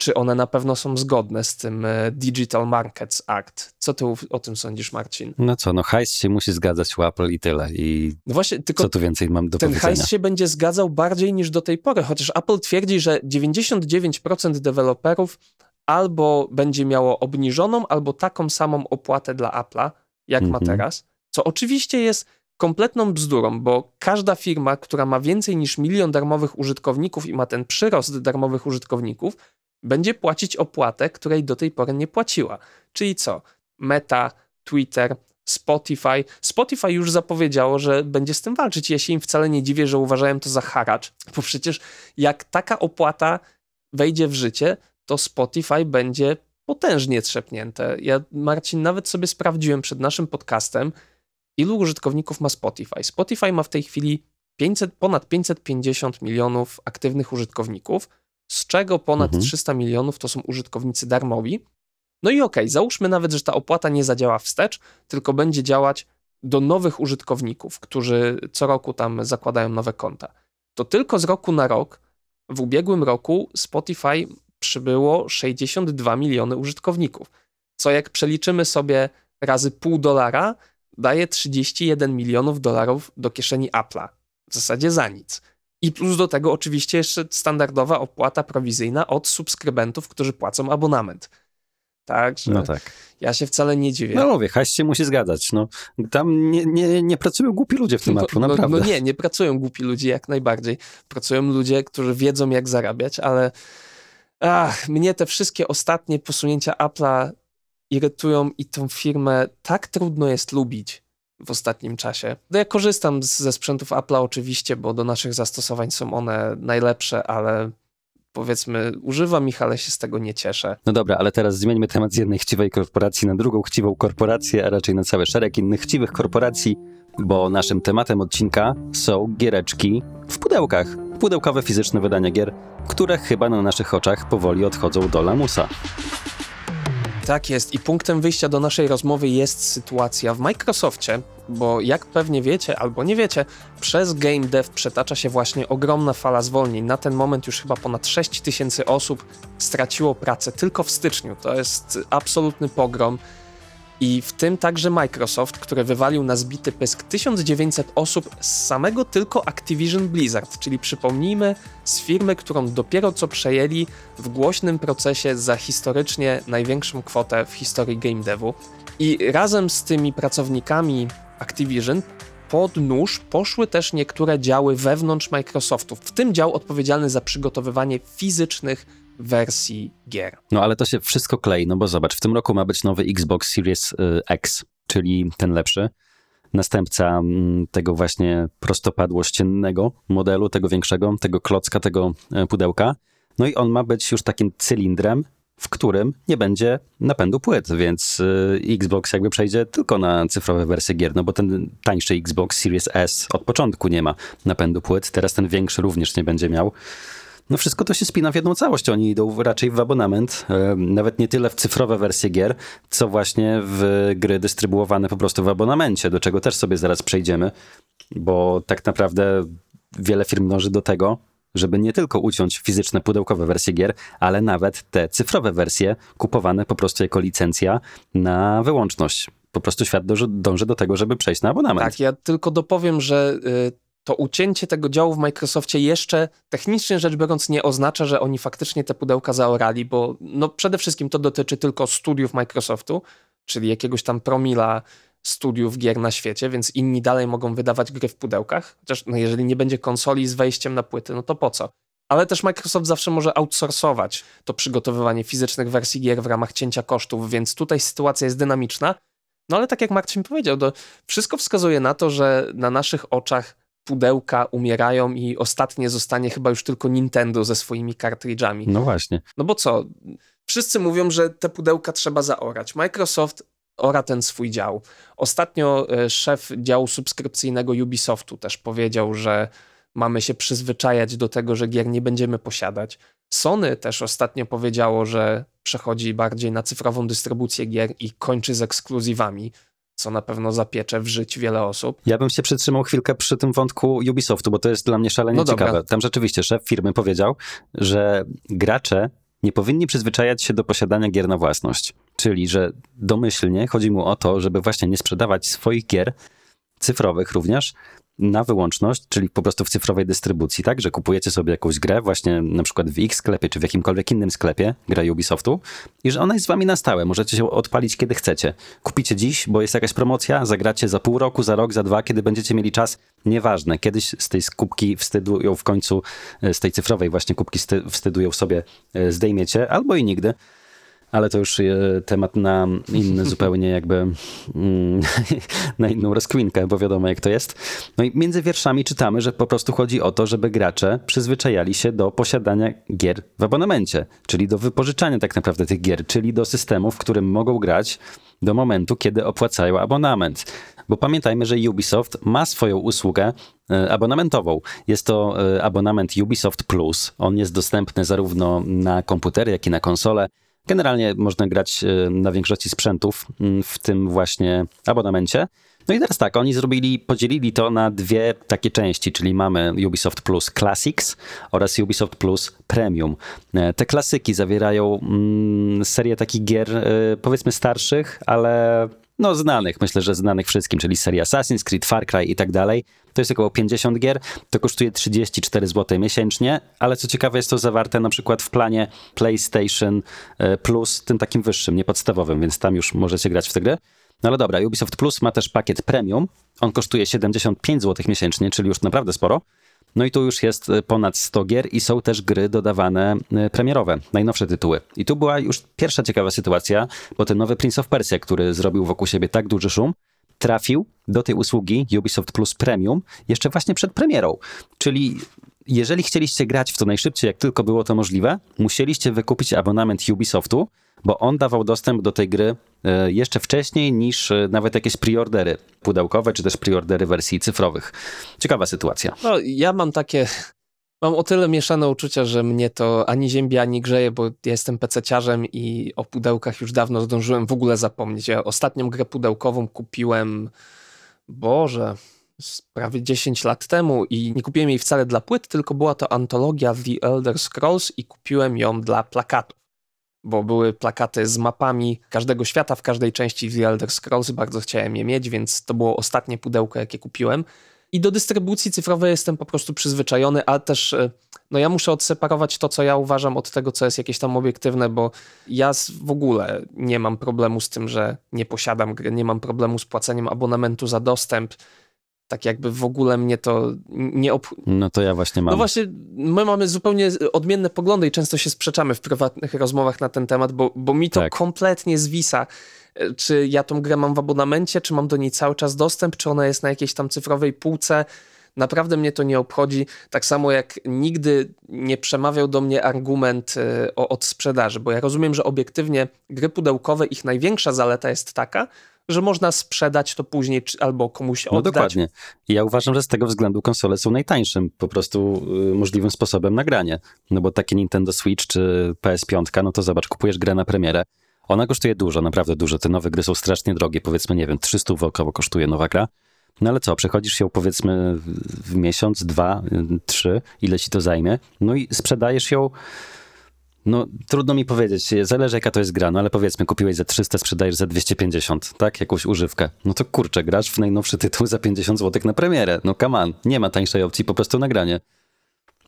czy one na pewno są zgodne z tym e, Digital Markets Act. Co ty o tym sądzisz, Marcin? No co, no hajs się musi zgadzać u Apple i tyle. I no właśnie, co tu więcej mam do ten powiedzenia? hajs się będzie zgadzał bardziej niż do tej pory, chociaż Apple twierdzi, że 99% deweloperów albo będzie miało obniżoną, albo taką samą opłatę dla Apple'a, jak ma Mhm. teraz, co oczywiście jest kompletną bzdurą, bo każda firma, która ma więcej niż milion darmowych użytkowników i ma ten przyrost darmowych użytkowników, będzie płacić opłatę, której do tej pory nie płaciła. Czyli co? Meta, Twitter, Spotify. Spotify już zapowiedziało, że będzie z tym walczyć. Ja się im wcale nie dziwię, że uważają to za haracz, (laughs) bo przecież jak taka opłata wejdzie w życie, to Spotify będzie potężnie trzepnięte. Ja, Marcin, nawet sobie sprawdziłem przed naszym podcastem, ilu użytkowników ma Spotify. Spotify ma w tej chwili 500, ponad 550 milionów aktywnych użytkowników, z czego ponad Mhm. 300 milionów to są użytkownicy darmowi. No i okej, załóżmy nawet, że ta opłata nie zadziała wstecz, tylko będzie działać do nowych użytkowników, którzy co roku tam zakładają nowe konta. To tylko z roku na rok, w ubiegłym roku Spotify przybyło 62 miliony użytkowników, co jak przeliczymy sobie razy pół dolara, daje 31 milionów dolarów do kieszeni Apple'a. W zasadzie za nic. I plus do tego oczywiście jeszcze standardowa opłata prowizyjna od subskrybentów, którzy płacą abonament. Także No tak. ja się wcale nie dziwię. No mówię, hajs się musi zgadzać. No, tam nie, nie, nie pracują głupi ludzie w tym No, Apple'u, no, naprawdę. no nie, nie pracują głupi ludzie jak najbardziej. Pracują ludzie, którzy wiedzą jak zarabiać, ale ach, mnie te wszystkie ostatnie posunięcia Apple'a irytują i tą firmę tak trudno jest lubić w ostatnim czasie. No ja korzystam z, ze sprzętów Apple'a oczywiście, bo do naszych zastosowań są one najlepsze, ale powiedzmy używam ich, ale się z tego nie cieszę. No dobra, ale teraz zmieńmy temat z jednej chciwej korporacji na drugą chciwą korporację, a raczej na cały szereg innych chciwych korporacji, bo naszym tematem odcinka są giereczki w pudełkach. Pudełkowe fizyczne wydania gier, które chyba na naszych oczach powoli odchodzą do lamusa. Tak jest i punktem wyjścia do naszej rozmowy jest sytuacja w Microsoftie, bo jak pewnie wiecie albo nie wiecie, przez game dev przetacza się właśnie ogromna fala zwolnień. Na ten moment już chyba ponad 6 tysięcy osób straciło pracę tylko w styczniu. To jest absolutny pogrom. I w tym także Microsoft, który wywalił na zbity pysk 1900 osób z samego tylko Activision Blizzard, czyli przypomnijmy, z firmy, którą dopiero co przejęli w głośnym procesie za historycznie największą kwotę w historii game devu. I razem z tymi pracownikami Activision pod nóż poszły też niektóre działy wewnątrz Microsoftu, w tym dział odpowiedzialny za przygotowywanie fizycznych wersji gier. No ale to się wszystko klei, no bo zobacz, w tym roku ma być nowy Xbox Series y, X, czyli ten lepszy. Następca mm, tego właśnie prostopadłościennego modelu, tego większego, tego klocka, tego e, pudełka. No i on ma być już takim cylindrem, w którym nie będzie napędu płyt, więc y, Xbox jakby przejdzie tylko na cyfrowe wersje gier, no bo ten tańszy Xbox Series S od początku nie ma napędu płyt, teraz ten większy również nie będzie miał. No wszystko to się spina w jedną całość. Oni idą raczej w abonament, e, nawet nie tyle w cyfrowe wersje gier, co właśnie w gry dystrybuowane po prostu w abonamencie, do czego też sobie zaraz przejdziemy, bo tak naprawdę wiele firm dąży do tego, żeby nie tylko uciąć fizyczne pudełkowe wersje gier, ale nawet te cyfrowe wersje kupowane po prostu jako licencja na wyłączność. Po prostu świat dąży, dąży do tego, żeby przejść na abonament. Tak, ja tylko dopowiem, że y, to ucięcie tego działu w Microsoftie jeszcze technicznie rzecz biorąc nie oznacza, że oni faktycznie te pudełka zaorali, bo no przede wszystkim to dotyczy tylko studiów Microsoftu, czyli jakiegoś tam promila studiów gier na świecie, więc inni dalej mogą wydawać gry w pudełkach, chociaż no, jeżeli nie będzie konsoli z wejściem na płyty, no to po co? Ale też Microsoft zawsze może outsourcować to przygotowywanie fizycznych wersji gier w ramach cięcia kosztów, więc tutaj sytuacja jest dynamiczna. No ale tak jak Marcin powiedział, to wszystko wskazuje na to, że na naszych oczach pudełka umierają i ostatnie zostanie chyba już tylko Nintendo ze swoimi kartridżami. No właśnie. No bo co? Wszyscy mówią, że te pudełka trzeba zaorać. Microsoft ora ten swój dział. Ostatnio e, szef działu subskrypcyjnego Ubisoftu też powiedział, że mamy się przyzwyczajać do tego, że gier nie będziemy posiadać. Sony też ostatnio powiedziało, że przechodzi bardziej na cyfrową dystrybucję gier i kończy z ekskluzywami, co na pewno zapiecze w życiu wiele osób. Ja bym się przytrzymał chwilkę przy tym wątku Ubisoftu, bo to jest dla mnie szalenie No ciekawe. Tam rzeczywiście szef firmy powiedział, że gracze nie powinni przyzwyczajać się do posiadania gier na własność. Czyli, że domyślnie chodzi mu o to, żeby właśnie nie sprzedawać swoich gier cyfrowych również na wyłączność, czyli po prostu w cyfrowej dystrybucji, tak? Że kupujecie sobie jakąś grę właśnie na przykład w X sklepie, czy w jakimkolwiek innym sklepie, gra Ubisoftu i że ona jest z wami na stałe. Możecie się odpalić kiedy chcecie. Kupicie dziś, bo jest jakaś promocja, zagracie za pół roku, za rok, za dwa, kiedy będziecie mieli czas. Nieważne. Kiedyś z tej kubki wstydu ją w końcu, e, z tej cyfrowej właśnie kubki sty- wstydu ją sobie e, zdejmiecie, albo i nigdy. Ale to już e, temat na inny (laughs) zupełnie jakby mm, (laughs) na inną rozkwinkę, bo wiadomo jak to jest. No i między wierszami czytamy, że po prostu chodzi o to, żeby gracze przyzwyczajali się do posiadania gier w abonamencie, czyli do wypożyczania tak naprawdę tych gier, czyli do systemu, w którym mogą grać do momentu, kiedy opłacają abonament. Bo pamiętajmy, że Ubisoft ma swoją usługę e, abonamentową. Jest to e, abonament Ubisoft Plus. On jest dostępny zarówno na komputery, jak i na konsole. Generalnie można grać e, na większości sprzętów m, w tym właśnie abonamencie. No i teraz tak, oni zrobili, podzielili to na dwie takie części, czyli mamy Ubisoft Plus Classics oraz Ubisoft Plus Premium. E, Te klasyki zawierają mm, serię takich gier, e, powiedzmy starszych, ale no znanych, myślę, że znanych wszystkim, czyli seria Assassin's Creed, Far Cry i tak dalej. To jest około 50 gier, to kosztuje 34 zł miesięcznie, ale co ciekawe jest to zawarte na przykład w planie PlayStation e, Plus, tym takim wyższym, nie podstawowym, więc tam już możecie grać w te gry. No ale dobra, Ubisoft Plus ma też pakiet premium, on kosztuje 75 zł miesięcznie, czyli już naprawdę sporo. No i tu już jest e, ponad 100 gier i są też gry dodawane e, premierowe, najnowsze tytuły. I tu była już pierwsza ciekawa sytuacja, bo ten nowy Prince of Persia, który zrobił wokół siebie tak duży szum, trafił do tej usługi Ubisoft Plus Premium jeszcze właśnie przed premierą. Czyli jeżeli chcieliście grać w to najszybciej, jak tylko było to możliwe, musieliście wykupić abonament Ubisoftu, bo on dawał dostęp do tej gry jeszcze wcześniej niż e, nawet jakieś preordery pudełkowe, czy też preordery wersji cyfrowych. Ciekawa sytuacja. No, ja mam takie. (laughs) Mam o tyle mieszane uczucia, że mnie to ani ziębi, ani grzeje, bo ja jestem pececiarzem i o pudełkach już dawno zdążyłem w ogóle zapomnieć. Ja ostatnią grę pudełkową kupiłem, Boże, prawie 10 lat temu i nie kupiłem jej wcale dla płyt, tylko była to antologia The Elder Scrolls i kupiłem ją dla plakatów. Bo były plakaty z mapami każdego świata w każdej części The Elder Scrolls, bardzo chciałem je mieć, więc to było ostatnie pudełko, jakie kupiłem. I do dystrybucji cyfrowej jestem po prostu przyzwyczajony, ale też e, no ja muszę odseparować to, co ja uważam od tego, co jest jakieś tam obiektywne, bo ja w ogóle nie mam problemu z tym, że nie posiadam gry, nie mam problemu z płaceniem abonamentu za dostęp. Tak jakby w ogóle mnie to nie ob... No to ja właśnie mam. No właśnie, my mamy zupełnie odmienne poglądy i często się sprzeczamy w prywatnych rozmowach na ten temat, bo, bo mi to Tak. kompletnie zwisa. E, Czy ja tą grę mam w abonamencie, czy mam do niej cały czas dostęp, czy ona jest na jakiejś tam cyfrowej półce. Naprawdę mnie to nie obchodzi. Tak samo jak nigdy nie przemawiał do mnie argument e, o odsprzedaży, bo ja rozumiem, że obiektywnie gry pudełkowe, ich największa zaleta jest taka, że można sprzedać to później czy, albo komuś No oddać. dokładnie. I ja uważam, że z tego względu konsole są najtańszym po prostu y, możliwym sposobem na granie. No bo takie Nintendo Switch czy PS5, no to zobacz, kupujesz grę na premierę. Ona kosztuje dużo, naprawdę dużo. Te nowe gry są strasznie drogie, powiedzmy, nie wiem, 300 około kosztuje nowa gra. No ale co, przechodzisz ją powiedzmy w- w miesiąc, dwa, y, trzy, ile ci to zajmie, no i sprzedajesz ją no, trudno mi powiedzieć, zależy jaka to jest gra, no ale powiedzmy, kupiłeś za 300, sprzedajesz za 250, tak? Jakąś używkę. No to kurczę, grasz w najnowszy tytuł za 50 zł na premierę. No come on, nie ma tańszej opcji, po prostu nagranie.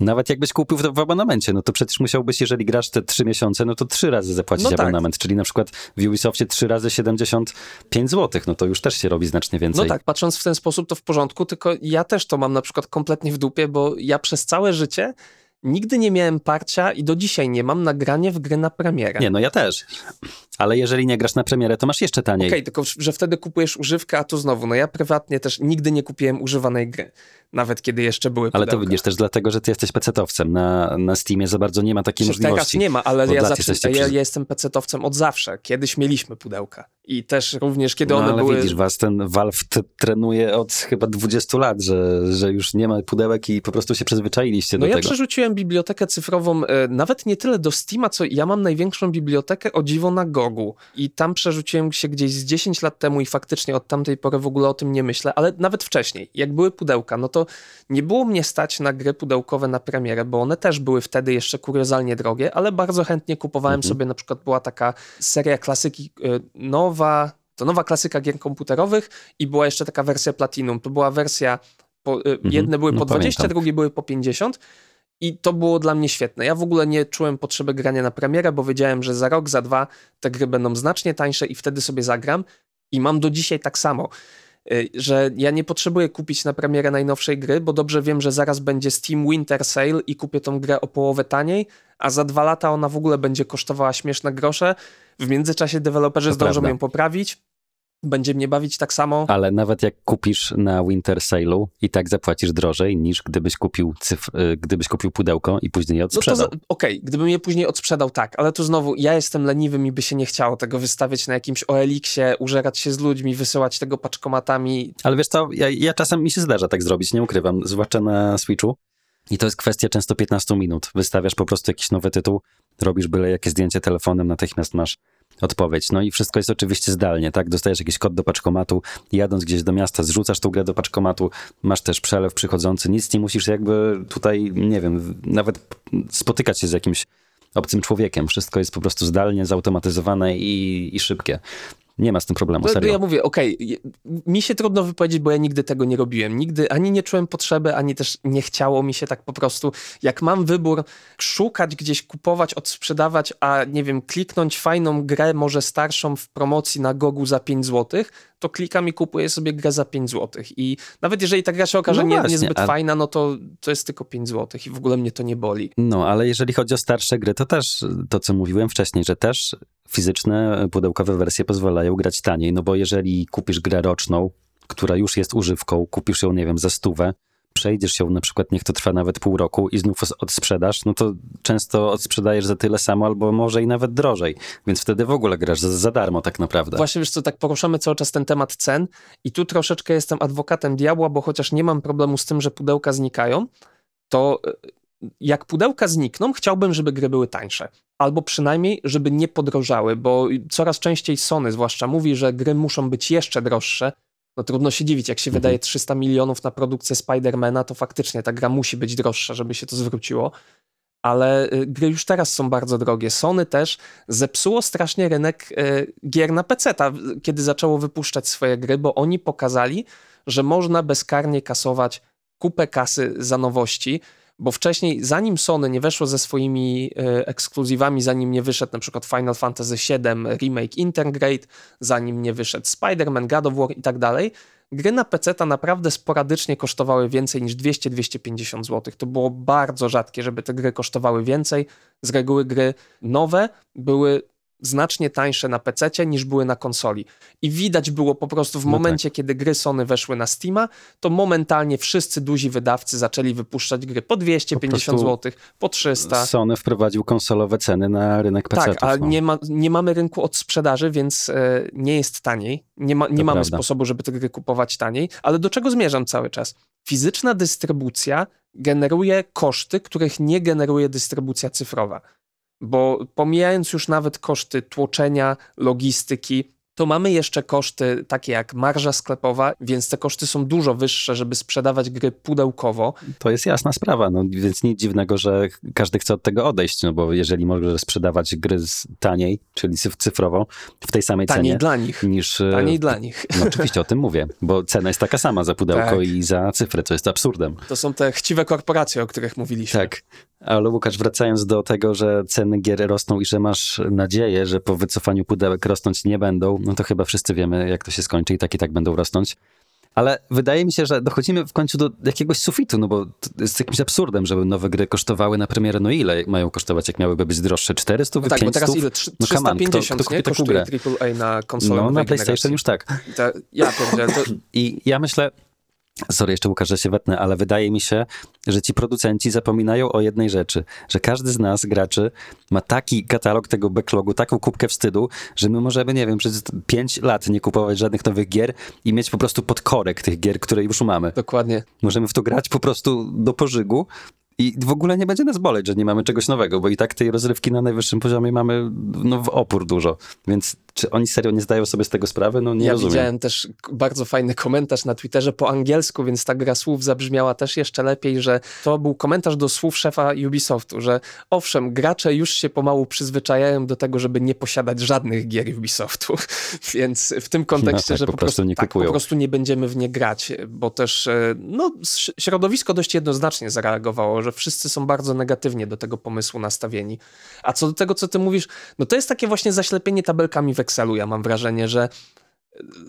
Nawet jakbyś kupił w, w abonamencie, no to przecież musiałbyś, jeżeli grasz te 3 miesiące, no to trzy razy zapłacić No tak. abonament, czyli na przykład w Ubisoftie 3 razy 75 zł, no to już też się robi znacznie więcej. No tak, patrząc w ten sposób to w porządku, tylko ja też to mam na przykład kompletnie w dupie, bo ja przez całe życie nigdy nie miałem parcia i do dzisiaj nie mam nagranie w gry na premierę. Nie, no ja też. Ale jeżeli nie grasz na premierę, to masz jeszcze taniej. Okej, tylko że wtedy kupujesz używkę, a tu znowu, no ja prywatnie też nigdy nie kupiłem używanej gry. Nawet kiedy jeszcze były Ale pudełka. to widzisz też dlatego, że ty jesteś pecetowcem. Na, na Steamie za bardzo nie ma takiej Przecież teraz możliwości. nie ma, ale ja, jesteście ja, ja jestem pecetowcem od zawsze. Kiedyś mieliśmy pudełka. I też również kiedy No, one ale były... widzisz, was ten Valve trenuje od chyba 20 lat, że, że już nie ma pudełek i po prostu się przyzwyczailiście No do ja tego. przerzuciłem bibliotekę cyfrową e, nawet nie tyle do Steama, co ja mam największą bibliotekę o dziwo na Gogu i tam przerzuciłem się gdzieś z 10 lat temu i faktycznie od tamtej pory w ogóle o tym nie myślę, ale nawet wcześniej, jak były pudełka, no to nie było mnie stać na gry pudełkowe na premierę, bo one też były wtedy jeszcze kuriozalnie drogie, ale bardzo chętnie kupowałem Mhm. sobie, na przykład była taka seria klasyki e, nowa, to nowa klasyka gier komputerowych i była jeszcze taka wersja Platinum, to była wersja po, e, jedne były no po 20, pamiętam. drugie były po 50 i to było dla mnie świetne. Ja w ogóle nie czułem potrzeby grania na premierę, bo wiedziałem, że za rok, za dwa te gry będą znacznie tańsze i wtedy sobie zagram. I mam do dzisiaj tak samo, y, że ja nie potrzebuję kupić na premierę najnowszej gry, bo dobrze wiem, że zaraz będzie Steam Winter Sale i kupię tą grę o połowę taniej, a za dwa lata ona w ogóle będzie kosztowała śmieszne grosze. W międzyczasie deweloperzy To zdążą prawda. ją poprawić. Będzie mnie bawić tak samo. Ale nawet jak kupisz na Winter Sale'u i tak zapłacisz drożej niż gdybyś kupił, cyfr, y, gdybyś kupił pudełko i później je No odsprzedał. za- okej, gdybym je później odsprzedał, tak, ale tu znowu ja jestem leniwy, mi by się nie chciało tego wystawiać na jakimś OLX-ie, użerać się z ludźmi, wysyłać tego paczkomatami. Ale wiesz co, ja, ja czasem mi się zdarza tak zrobić, nie ukrywam, zwłaszcza na Switchu. I to jest kwestia często 15 minut. Wystawiasz po prostu jakiś nowy tytuł, robisz byle jakie zdjęcie telefonem, natychmiast masz odpowiedź. No i wszystko jest oczywiście zdalnie, tak? Dostajesz jakiś kod do paczkomatu, jadąc gdzieś do miasta, zrzucasz tą grę do paczkomatu, masz też przelew przychodzący, nic nie musisz jakby tutaj, nie wiem, nawet spotykać się z jakimś obcym człowiekiem. Wszystko jest po prostu zdalnie, zautomatyzowane i, i szybkie. Nie ma z tym problemu, No, serio. ja mówię, okej, je- mi się trudno wypowiedzieć, bo ja nigdy tego nie robiłem. Nigdy ani nie czułem potrzeby, ani też nie chciało mi się tak po prostu. Jak mam wybór szukać gdzieś, kupować, odsprzedawać, a nie wiem, kliknąć fajną grę, może starszą w promocji na Gogu za 5 zł, to klikam i kupuję sobie grę za 5 zł. I nawet jeżeli ta gra się okaże No nie, właśnie, niezbyt a- fajna, no to to jest tylko 5 zł i w ogóle mnie to nie boli. No, ale jeżeli chodzi o starsze gry, to też to, co mówiłem wcześniej, że też fizyczne, pudełkowe wersje pozwalają grać taniej, no bo jeżeli kupisz grę roczną, która już jest używką, kupisz ją, nie wiem, za stówę, przejdziesz ją na przykład, niech to trwa nawet pół roku i znów odsprzedasz, no to często odsprzedajesz za tyle samo, albo może i nawet drożej, więc wtedy w ogóle grasz za, za darmo tak naprawdę. Właśnie wiesz co, tak poruszamy cały czas ten temat cen i tu troszeczkę jestem adwokatem diabła, bo chociaż nie mam problemu z tym, że pudełka znikają, to y, jak pudełka znikną, chciałbym, żeby gry były tańsze. Albo przynajmniej, żeby nie podrożały, bo coraz częściej Sony zwłaszcza mówi, że gry muszą być jeszcze droższe. No trudno się dziwić, jak się Mhm. wydaje 300 milionów na produkcję Spidermana, to faktycznie ta gra musi być droższa, żeby się to zwróciło. Ale y, gry już teraz są bardzo drogie. Sony też zepsuło strasznie rynek y, gier na PC, kiedy zaczęło wypuszczać swoje gry, bo oni pokazali, że można bezkarnie kasować kupę kasy za nowości, bo wcześniej, zanim Sony nie weszło ze swoimi y, ekskluzywami, zanim nie wyszedł na przykład Final Fantasy VII Remake Intergrade, zanim nie wyszedł Spider-Man, God of War i tak dalej, gry na PC naprawdę sporadycznie kosztowały więcej niż 200-250 zł. To było bardzo rzadkie, żeby te gry kosztowały więcej. Z reguły gry nowe były znacznie tańsze na PC niż były na konsoli. I widać było po prostu w No momencie, kiedy gry Sony weszły na Steama, to momentalnie wszyscy duzi wydawcy zaczęli wypuszczać gry po 250 Po zł, po 300. Sony wprowadził konsolowe ceny na rynek PC. Tak, a no. nie, ma, nie mamy rynku od sprzedaży, więc e, nie jest taniej. Nie, ma, nie To mamy prawda. sposobu, żeby te gry kupować taniej. Ale do czego zmierzam cały czas? Fizyczna dystrybucja generuje koszty, których nie generuje dystrybucja cyfrowa. Bo pomijając już nawet koszty tłoczenia, logistyki, to mamy jeszcze koszty takie jak marża sklepowa, więc te koszty są dużo wyższe, żeby sprzedawać gry pudełkowo. To jest jasna sprawa, no więc nic dziwnego, że każdy chce od tego odejść, no bo jeżeli może sprzedawać gry z- taniej, czyli cyf- cyfrowo, w tej samej Taniej cenie dla nich. niż... e, Taniej dla nich. (laughs) No oczywiście o tym mówię, bo cena jest taka sama za pudełko Tak. i za cyfrę, co jest absurdem. To są te chciwe korporacje, o których mówiliśmy. Tak. Ale Łukasz, wracając do tego, że ceny gier rosną i że masz nadzieję, że po wycofaniu pudełek rosnąć nie będą, no to chyba wszyscy wiemy, jak to się skończy i tak i tak będą rosnąć. Ale wydaje mi się, że dochodzimy w końcu do jakiegoś sufitu, no bo jest jakimś absurdem, żeby nowe gry kosztowały na premierę. No ile mają kosztować, jak miałyby być droższe? 400, No tak, bo 500? teraz ile? Trzy- No come on, kto- 350 kto kupi nie? kosztuje grę? AAA na konsolę No, na PlayStation generacji. już tak. Ta, ja pierdzielę, to I ja myślę, Sorry, jeszcze Łukasz, że się wetnę, ale wydaje mi się, że ci producenci zapominają o jednej rzeczy, że każdy z nas, graczy, ma taki katalog tego backlogu, taką kubkę wstydu, że my możemy, nie wiem, przez 5 lat nie kupować żadnych nowych gier i mieć po prostu podkorek tych gier, które już mamy. Dokładnie. Możemy w to grać po prostu do pożygu i w ogóle nie będzie nas boleć, że nie mamy czegoś nowego, bo i tak tej rozrywki na najwyższym poziomie mamy no, w opór dużo. Więc czy oni serio nie zdają sobie z tego sprawy? No nie ja rozumiem. widziałem też bardzo fajny komentarz na Twitterze po angielsku, więc ta gra słów zabrzmiała też jeszcze lepiej, że to był komentarz do słów szefa Ubisoftu, że owszem, gracze już się pomału przyzwyczajają do tego, żeby nie posiadać żadnych gier Ubisoftu, (laughs) więc w tym kontekście, tak, że po po, prostu prostu nie tak, po prostu nie będziemy w nie grać, bo też e, no, środowisko dość jednoznacznie zareagowało, że wszyscy są bardzo negatywnie do tego pomysłu nastawieni. A co do tego, co ty mówisz, no to jest takie właśnie zaślepienie tabelkami w Excelu, ja mam wrażenie, że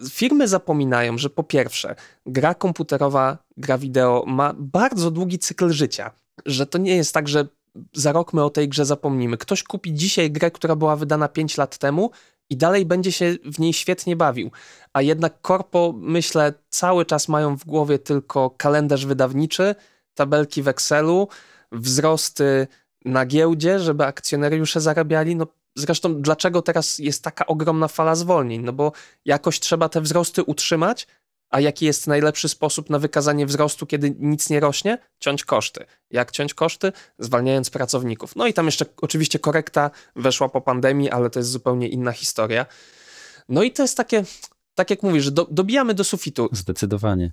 firmy zapominają, że po pierwsze, gra komputerowa, gra wideo ma bardzo długi cykl życia. Że to nie jest tak, że za rok my o tej grze zapomnimy. Ktoś kupi dzisiaj grę, która była wydana 5 lat temu i dalej będzie się w niej świetnie bawił. A jednak korpo, myślę, cały czas mają w głowie tylko kalendarz wydawniczy, tabelki w Excelu, wzrosty na giełdzie, żeby akcjonariusze zarabiali. No, zresztą dlaczego teraz jest taka ogromna fala zwolnień? No bo jakoś trzeba te wzrosty utrzymać, a jaki jest najlepszy sposób na wykazanie wzrostu, kiedy nic nie rośnie? Ciąć koszty. Jak ciąć koszty? Zwalniając pracowników. No i tam jeszcze oczywiście korekta weszła po pandemii, ale to jest zupełnie inna historia. No i to jest takie, tak jak mówisz, że do, dobijamy do sufitu. Zdecydowanie.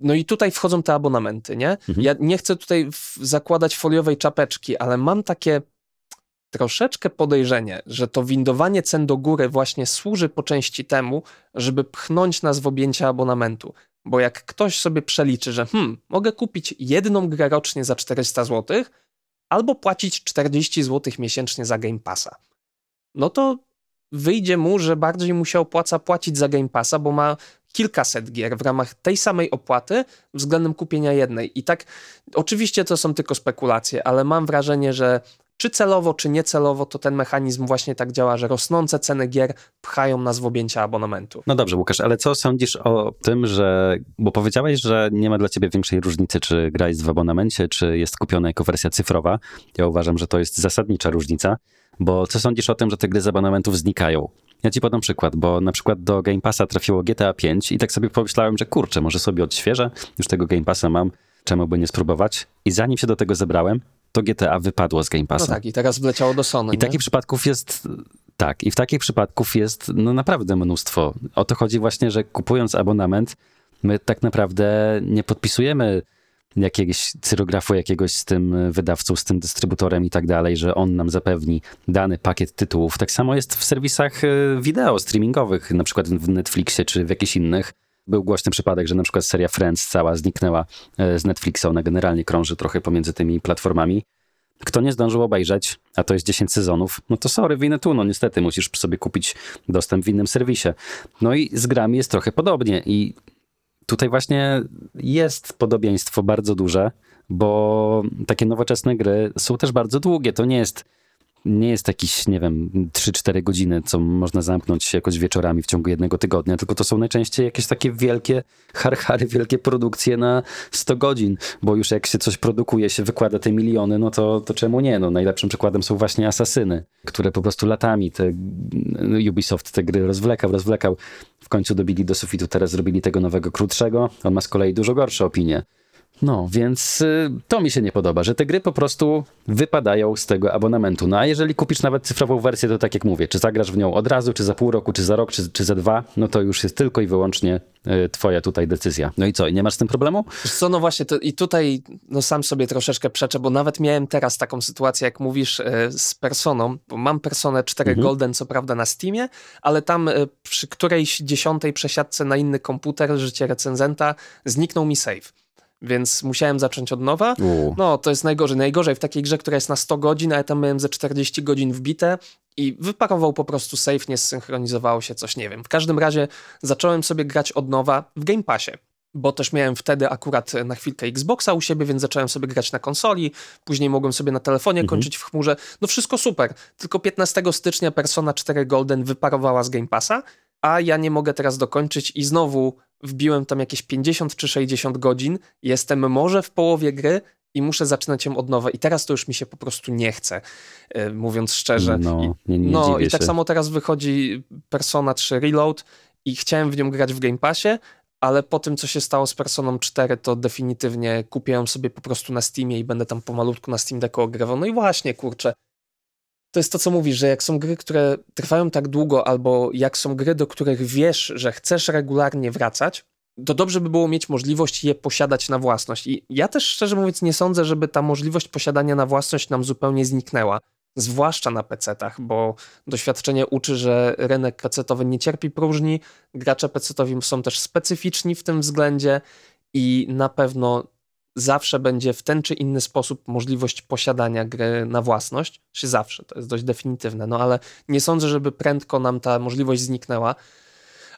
No i tutaj wchodzą te abonamenty, nie? Mhm. Ja nie chcę tutaj zakładać foliowej czapeczki, ale mam takie troszeczkę podejrzenie, że to windowanie cen do góry właśnie służy po części temu, żeby pchnąć nas w objęcie abonamentu. Bo jak ktoś sobie przeliczy, że hmm, mogę kupić jedną grę rocznie za 400 zł, albo płacić 40 zł miesięcznie za Game Passa, no to wyjdzie mu, że bardziej mu się opłaca płacić za Game Passa, bo ma kilkaset gier w ramach tej samej opłaty względem kupienia jednej. I tak, oczywiście to są tylko spekulacje, ale mam wrażenie, że czy celowo, czy niecelowo, to ten mechanizm właśnie tak działa, że rosnące ceny gier pchają nas w objęcie abonamentu. No dobrze, Łukasz, ale co sądzisz o tym, że. Bo powiedziałeś, że nie ma dla ciebie większej różnicy, czy gra jest w abonamencie, czy jest kupiona jako wersja cyfrowa. Ja uważam, że to jest zasadnicza różnica. Bo co sądzisz o tym, że te gry z abonamentów znikają? Ja ci podam przykład, bo na przykład do Game Passa trafiło GTA 5 i tak sobie pomyślałem, że kurczę, może sobie odświeżę, już tego Game Passa mam, czemu by nie spróbować? I zanim się do tego zebrałem, to GTA wypadło z Game No Passa. tak, i teraz wleciało do Sony. I nie? takich przypadków jest. Tak, i w takich przypadków jest no naprawdę mnóstwo. O to chodzi właśnie, że kupując abonament, my tak naprawdę nie podpisujemy jakiegoś cyrografu jakiegoś z tym wydawcą, z tym dystrybutorem i tak dalej, że on nam zapewni dany pakiet tytułów. Tak samo jest w serwisach e, wideo streamingowych, na przykład w Netflixie czy w jakichś innych. Był głośny przypadek, że na przykład seria Friends cała zniknęła e, z Netflixa. Ona generalnie krąży trochę pomiędzy tymi platformami. Kto nie zdążył obejrzeć, a to jest 10 sezonów, no to sorry, winę tu, no niestety musisz sobie kupić dostęp w innym serwisie. No i z grami jest trochę podobnie i tutaj właśnie jest podobieństwo bardzo duże, bo takie nowoczesne gry są też bardzo długie. To nie jest, nie jest jakiś, nie wiem, 3-4 godziny, co można zamknąć jakoś wieczorami w ciągu jednego tygodnia, tylko to są najczęściej jakieś takie wielkie harchary, wielkie produkcje na 100 godzin, bo już jak się coś produkuje, się wykłada te miliony, no to, to czemu nie? No, najlepszym przykładem są właśnie Asasyny, które po prostu latami te Ubisoft te gry rozwlekał, rozwlekał. W końcu dobili do sufitu, teraz zrobili tego nowego, krótszego. On ma z kolei dużo gorsze opinie. No, więc y, to mi się nie podoba, że te gry po prostu wypadają z tego abonamentu. No a jeżeli kupisz nawet cyfrową wersję, to tak jak mówię, czy zagrasz w nią od razu, czy za pół roku, czy za rok, czy, czy za dwa, no to już jest tylko i wyłącznie y, twoja tutaj decyzja. No i co, i nie masz z tym problemu? Wiesz co, no właśnie, to, i tutaj no sam sobie troszeczkę przeczę, bo nawet miałem teraz taką sytuację, jak mówisz, e, z Personą, bo mam Personę 4 Mhm. Golden, co prawda na Steamie, ale tam przy którejś dziesiątej przesiadce na inny komputer, życie recenzenta, zniknął mi save. Więc musiałem zacząć od nowa. Uuu. No, to jest najgorzej. Najgorzej w takiej grze, która jest na 100 godzin, a ja tam miałem ze 40 godzin wbite i wyparował po prostu save, nie zsynchronizowało się coś, nie wiem. W każdym razie zacząłem sobie grać od nowa w Game Passie. Bo też miałem wtedy akurat na chwilkę Xboxa u siebie, więc zacząłem sobie grać na konsoli. Później mogłem sobie na telefonie Mhm. kończyć w chmurze. No wszystko super. Tylko 15 stycznia Persona 4 Golden wyparowała z Game Passa a ja nie mogę teraz dokończyć i znowu wbiłem tam jakieś 50 czy 60 godzin, jestem może w połowie gry i muszę zaczynać ją od nowa i teraz to już mi się po prostu nie chce, y, mówiąc szczerze. No, I, nie, nie no i tak się. samo teraz wychodzi Persona 3 Reload i chciałem w nią grać w Game Passie, ale po tym, co się stało z Personą 4, to definitywnie kupię ją sobie po prostu na Steamie i będę tam pomalutku na Steam Decku ogrywał. No i właśnie, kurczę, to jest to, co mówisz, że jak są gry, które trwają tak długo, albo jak są gry, do których wiesz, że chcesz regularnie wracać, to dobrze by było mieć możliwość je posiadać na własność. I ja też szczerze mówiąc nie sądzę, żeby ta możliwość posiadania na własność nam zupełnie zniknęła. Zwłaszcza na PC-tach, bo doświadczenie uczy, że rynek PC-towy nie cierpi próżni, gracze PC-towi są też specyficzni w tym względzie i na pewno zawsze będzie w ten czy inny sposób możliwość posiadania gry na własność, czy zawsze, to jest dość definitywne, no ale nie sądzę, żeby prędko nam ta możliwość zniknęła.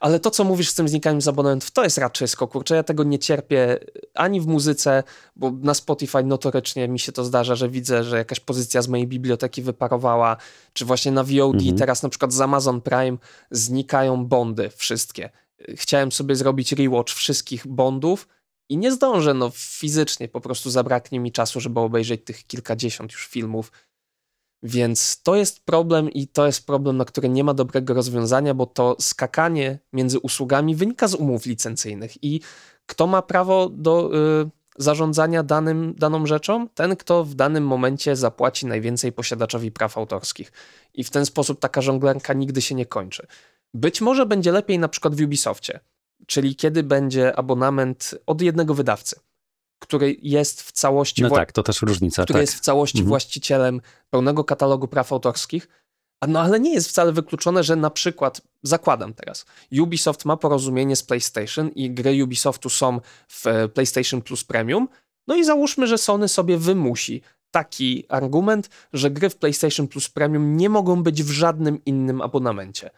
Ale to, co mówisz z tym znikaniem z abonentów, to jest raczysko, kurczę, ja tego nie cierpię ani w muzyce, bo na Spotify notorycznie mi się to zdarza, że widzę, że jakaś pozycja z mojej biblioteki wyparowała, czy właśnie na VOD, Mhm. teraz na przykład z Amazon Prime znikają bondy wszystkie. Chciałem sobie zrobić rewatch wszystkich bondów i nie zdążę, no fizycznie po prostu zabraknie mi czasu, żeby obejrzeć tych kilkadziesiąt już filmów. Więc to jest problem i to jest problem, na który nie ma dobrego rozwiązania, bo to skakanie między usługami wynika z umów licencyjnych i kto ma prawo do y, zarządzania danym, daną rzeczą? Ten, kto w danym momencie zapłaci najwięcej posiadaczowi praw autorskich. I w ten sposób taka żonglerka nigdy się nie kończy. Być może będzie lepiej na przykład w Ubisoftie, czyli kiedy będzie abonament od jednego wydawcy, który jest w całości No tak, to też różnica. który tak. jest w całości Mhm. właścicielem pełnego katalogu praw autorskich. No ale nie jest wcale wykluczone, że na przykład, zakładam teraz, Ubisoft ma porozumienie z PlayStation i gry Ubisoftu są w e, PlayStation Plus Premium, no i załóżmy, że Sony sobie wymusi taki argument, że gry w PlayStation Plus Premium nie mogą być w żadnym innym abonamencie.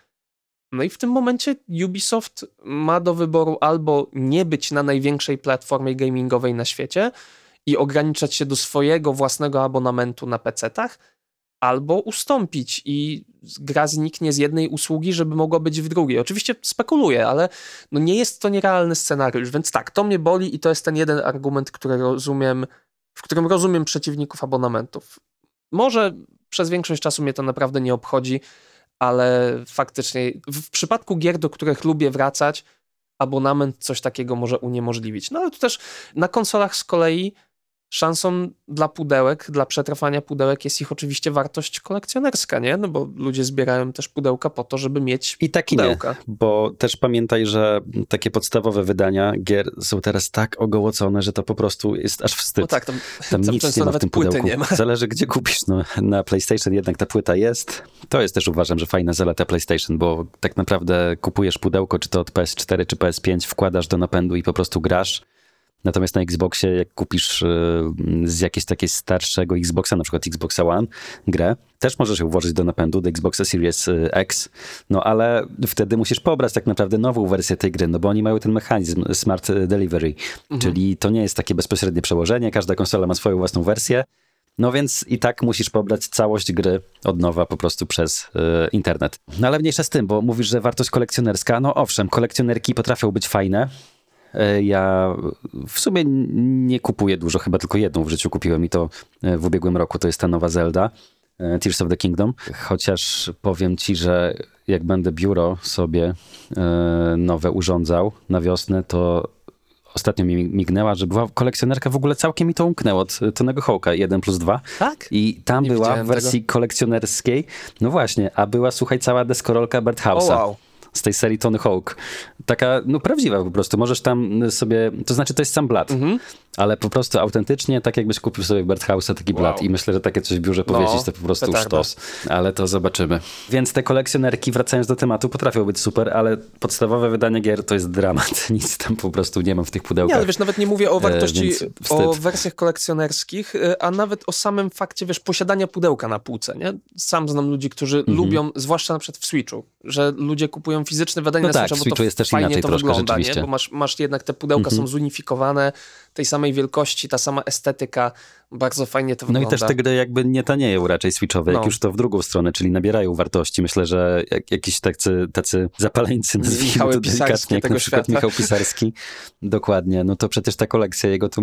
No i w tym momencie Ubisoft ma do wyboru albo nie być na największej platformie gamingowej na świecie i ograniczać się do swojego własnego abonamentu na PC-tach, albo ustąpić i gra zniknie z jednej usługi, żeby mogła być w drugiej. Oczywiście spekuluję, ale no nie jest to nierealny scenariusz, więc tak, to mnie boli i to jest ten jeden argument, który rozumiem, w którym rozumiem przeciwników abonamentów. Może przez większość czasu mnie to naprawdę nie obchodzi, ale faktycznie w, przypadku gier, do których lubię wracać, abonament coś takiego może uniemożliwić. No ale tu też na konsolach z kolei szansą dla pudełek, dla przetrwania pudełek jest ich oczywiście wartość kolekcjonerska, nie? No bo ludzie zbierają też pudełka po to, żeby mieć I tak nie, pudełka. bo też pamiętaj, że takie podstawowe wydania gier są teraz tak ogołocone, że to po prostu jest aż wstyd. No tak, tam, Tam nic nie ma w tym płyty pudełku. nie ma. Zależy gdzie kupisz. No, na PlayStation jednak ta płyta jest. To jest też uważam, że fajna zaleta PlayStation, bo tak naprawdę kupujesz pudełko, czy to od PS4, czy PS5, wkładasz do napędu i po prostu grasz. Natomiast na Xboxie, jak kupisz y, z jakiegoś takiego starszego Xboxa, na przykład Xboxa One, grę, też możesz ją włożyć do napędu, do Xboxa Series y, X, no ale wtedy musisz pobrać tak naprawdę nową wersję tej gry, no bo oni mają ten mechanizm Smart Delivery, czyli to nie jest takie bezpośrednie przełożenie, każda konsola ma swoją własną wersję, no więc i tak musisz pobrać całość gry od nowa po prostu przez y, internet. No ale mniejsza z tym, bo mówisz, że wartość kolekcjonerska, no owszem, kolekcjonerki potrafią być fajne, E, Ja w sumie nie kupuję dużo, chyba tylko jedną w życiu kupiłem i to e, w ubiegłym roku, to jest ta nowa Zelda, e, Tears of the Kingdom. Chociaż powiem ci, że jak będę biuro sobie e, nowe urządzał na wiosnę, to ostatnio mi mignęła, że była kolekcjonerka, w ogóle całkiem mi to umknęło od Tonego Hołka 1 plus 2. Tak? I tam Nie była w wersji kolekcjonerskiej, no właśnie, a była, słuchaj, cała deskorolka Berthausa wow. Z tej serii Tony Hawk. Taka, no prawdziwa po prostu. Możesz tam sobie, to znaczy to jest sam blat, Mhm. Ale po prostu autentycznie, tak jakbyś kupił sobie Berthausa taki blat i myślę, że takie coś w biurze powiesić to po prostu petarda. sztos. Ale to zobaczymy. Więc te kolekcjonerki, wracając do tematu, potrafią być super, ale podstawowe wydanie gier to jest dramat. (laughs) Nic tam po prostu nie mam w tych Nie, pudełkach. ale wiesz, nawet nie mówię o wartości, więc wstyd. o wersjach kolekcjonerskich, y, a nawet o samym fakcie, wiesz, posiadania pudełka na półce, nie? Sam znam ludzi, którzy Mhm. lubią, zwłaszcza na przykład w Switchu, że ludzie kupują fizyczne wydanie No na tak, Switcha, w bo Switchu to jest też fajnie inaczej to troszkę wygląda, nie? Bo masz, masz jednak te pudełka Mhm. są zunifikowane, tej samej wielkości, ta sama estetyka, bardzo fajnie to No i wygląda. też te gry jakby nie tanieją raczej switchowe, jak No. już to w drugą stronę, czyli nabierają wartości. Myślę, że jak, jakiś tacy, tacy zapaleńcy, nazwijmy Michały to delikatnie, jak na przykład świata. (laughs) Michał Pisarski, dokładnie, no to przecież ta kolekcja jego to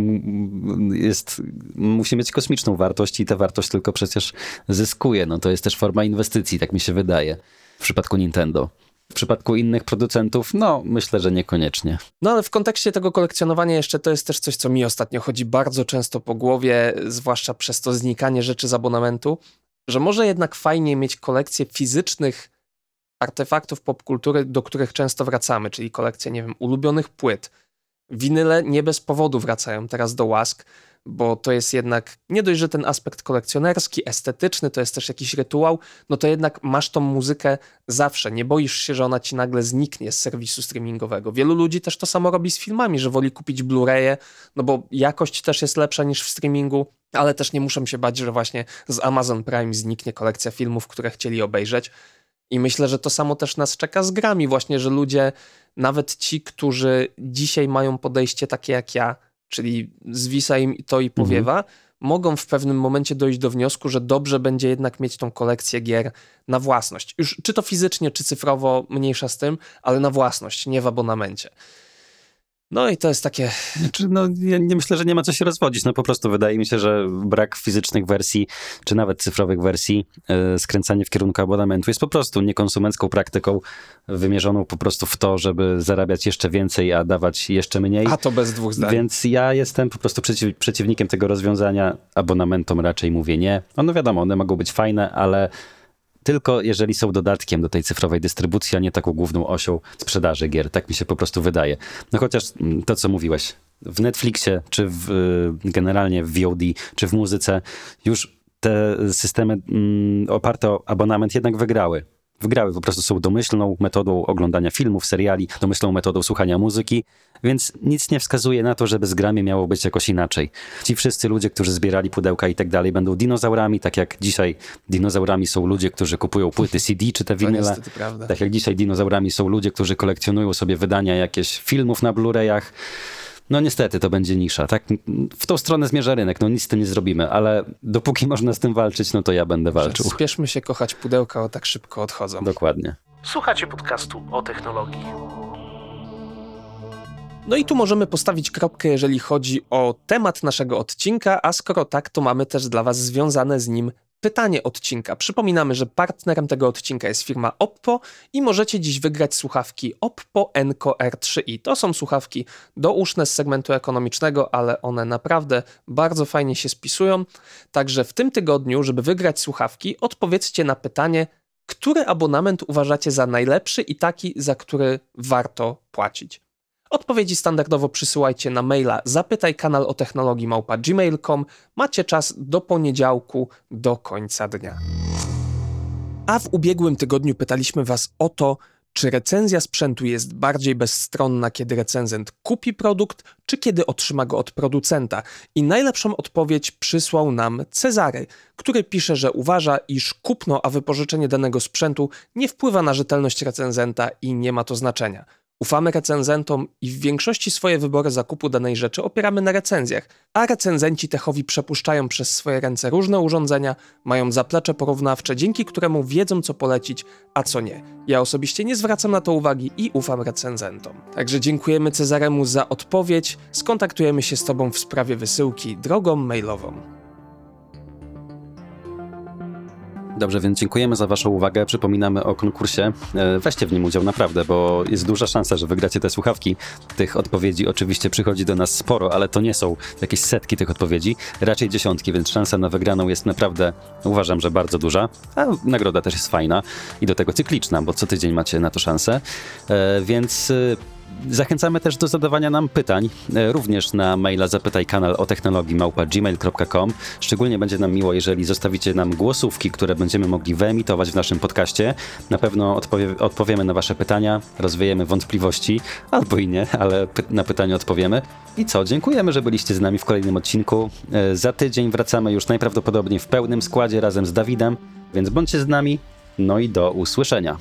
jest, musi mieć kosmiczną wartość i ta wartość tylko przecież zyskuje. No to jest też forma inwestycji, tak mi się wydaje, w przypadku Nintendo. W przypadku innych producentów, no myślę, że niekoniecznie. No ale w kontekście tego kolekcjonowania jeszcze to jest też coś, co mi ostatnio chodzi bardzo często po głowie, zwłaszcza przez to znikanie rzeczy z abonamentu, że może jednak fajnie mieć kolekcję fizycznych artefaktów popkultury, do których często wracamy, czyli kolekcję, nie wiem, ulubionych płyt. Winyle nie bez powodu wracają teraz do łask, bo to jest jednak nie dość, że ten aspekt kolekcjonerski, estetyczny, to jest też jakiś rytuał, no to jednak masz tą muzykę zawsze. Nie boisz się, że ona ci nagle zniknie z serwisu streamingowego. Wielu ludzi też to samo robi z filmami, że woli kupić Blu-raye, no bo jakość też jest lepsza niż w streamingu, ale też nie muszą się bać, że właśnie z Amazon Prime zniknie kolekcja filmów, które chcieli obejrzeć. I myślę, że to samo też nas czeka z grami, właśnie, że ludzie, nawet ci, którzy dzisiaj mają podejście takie jak ja, czyli zwisa im to i powiewa, mogą w pewnym momencie dojść do wniosku, że dobrze będzie jednak mieć tą kolekcję gier na własność. Już czy to fizycznie, czy cyfrowo, mniejsza z tym, ale na własność, nie w abonamencie. No i to jest takie. Znaczy, no, ja nie myślę, że nie ma co się rozwodzić. No po prostu wydaje mi się, że brak fizycznych wersji, czy nawet cyfrowych wersji, e, skręcanie w kierunku abonamentu jest po prostu niekonsumencką praktyką wymierzoną po prostu w to, żeby zarabiać jeszcze więcej, a dawać jeszcze mniej. A to bez dwóch zdań. Więc ja jestem po prostu przeciw, przeciwnikiem tego rozwiązania. Abonamentom raczej mówię nie. No wiadomo, one mogą być fajne, ale tylko jeżeli są dodatkiem do tej cyfrowej dystrybucji, a nie taką główną osią sprzedaży gier. Tak mi się po prostu wydaje. No chociaż mm, to, co mówiłeś, w Netflixie, czy w, y, generalnie w VOD, czy w muzyce, już te systemy mm, oparte o abonament jednak wygrały. Wygrały, po prostu są domyślną metodą oglądania filmów, seriali, domyślną metodą słuchania muzyki, więc nic nie wskazuje na to, żeby z grami miało być jakoś inaczej. Ci wszyscy ludzie, którzy zbierali pudełka i tak dalej, będą dinozaurami, tak jak dzisiaj dinozaurami są ludzie, którzy kupują płyty CD czy te winyle. Tak jak dzisiaj dinozaurami są ludzie, którzy kolekcjonują sobie wydania jakichś filmów na Blu-rayach. No niestety to będzie nisza, tak? W tą stronę zmierza rynek, no nic z tym nie zrobimy, ale dopóki można z tym walczyć, no to ja będę walczył. Spieszmy się kochać pudełka, o tak szybko odchodzą. Dokładnie. Słuchacie podcastu o technologii. No i tu możemy postawić kropkę, jeżeli chodzi o temat naszego odcinka, a skoro tak, to mamy też dla Was związane z nim pytanie odcinka. Przypominamy, że partnerem tego odcinka jest firma Oppo i możecie dziś wygrać słuchawki Oppo Enco R3i. To są słuchawki douszne z segmentu ekonomicznego, ale one naprawdę bardzo fajnie się spisują. Także w tym tygodniu, żeby wygrać słuchawki, odpowiedzcie na pytanie, który abonament uważacie za najlepszy i taki, za który warto płacić. Odpowiedzi standardowo przysyłajcie na maila zapytaj kanał o technologii małpa gmail.com. Macie czas do poniedziałku do końca dnia. A w ubiegłym tygodniu pytaliśmy Was o to, czy recenzja sprzętu jest bardziej bezstronna, kiedy recenzent kupi produkt, czy kiedy otrzyma go od producenta. I najlepszą odpowiedź przysłał nam Cezary, który pisze, że uważa, iż kupno, a wypożyczenie danego sprzętu nie wpływa na rzetelność recenzenta i nie ma to znaczenia. Ufamy recenzentom i w większości swoje wybory zakupu danej rzeczy opieramy na recenzjach, a recenzenci techowi przepuszczają przez swoje ręce różne urządzenia, mają zaplecze porównawcze, dzięki któremu wiedzą co polecić, a co nie. Ja osobiście nie zwracam na to uwagi i ufam recenzentom. Także dziękujemy Cezaremu za odpowiedź, skontaktujemy się z Tobą w sprawie wysyłki drogą mailową. Dobrze, więc dziękujemy za Waszą uwagę. Przypominamy o konkursie. E, Weźcie w nim udział naprawdę, bo jest duża szansa, że wygracie te słuchawki. Tych odpowiedzi oczywiście przychodzi do nas sporo, ale to nie są jakieś setki tych odpowiedzi, raczej dziesiątki, więc szansa na wygraną jest naprawdę, uważam, że bardzo duża. A nagroda też jest fajna i do tego cykliczna, bo co tydzień macie na to szansę. E, Więc. Zachęcamy też do zadawania nam pytań, e, również na maila zapytaj kanał o technologii. Szczególnie będzie nam miło, jeżeli zostawicie nam głosówki, które będziemy mogli wyemitować w naszym podcaście. Na pewno odpowie, odpowiemy na wasze pytania, rozwiejemy wątpliwości, albo i nie, ale py na pytania odpowiemy. I co, dziękujemy, że byliście z nami w kolejnym odcinku. E, Za tydzień wracamy już najprawdopodobniej w pełnym składzie razem z Dawidem, więc bądźcie z nami, no i do usłyszenia.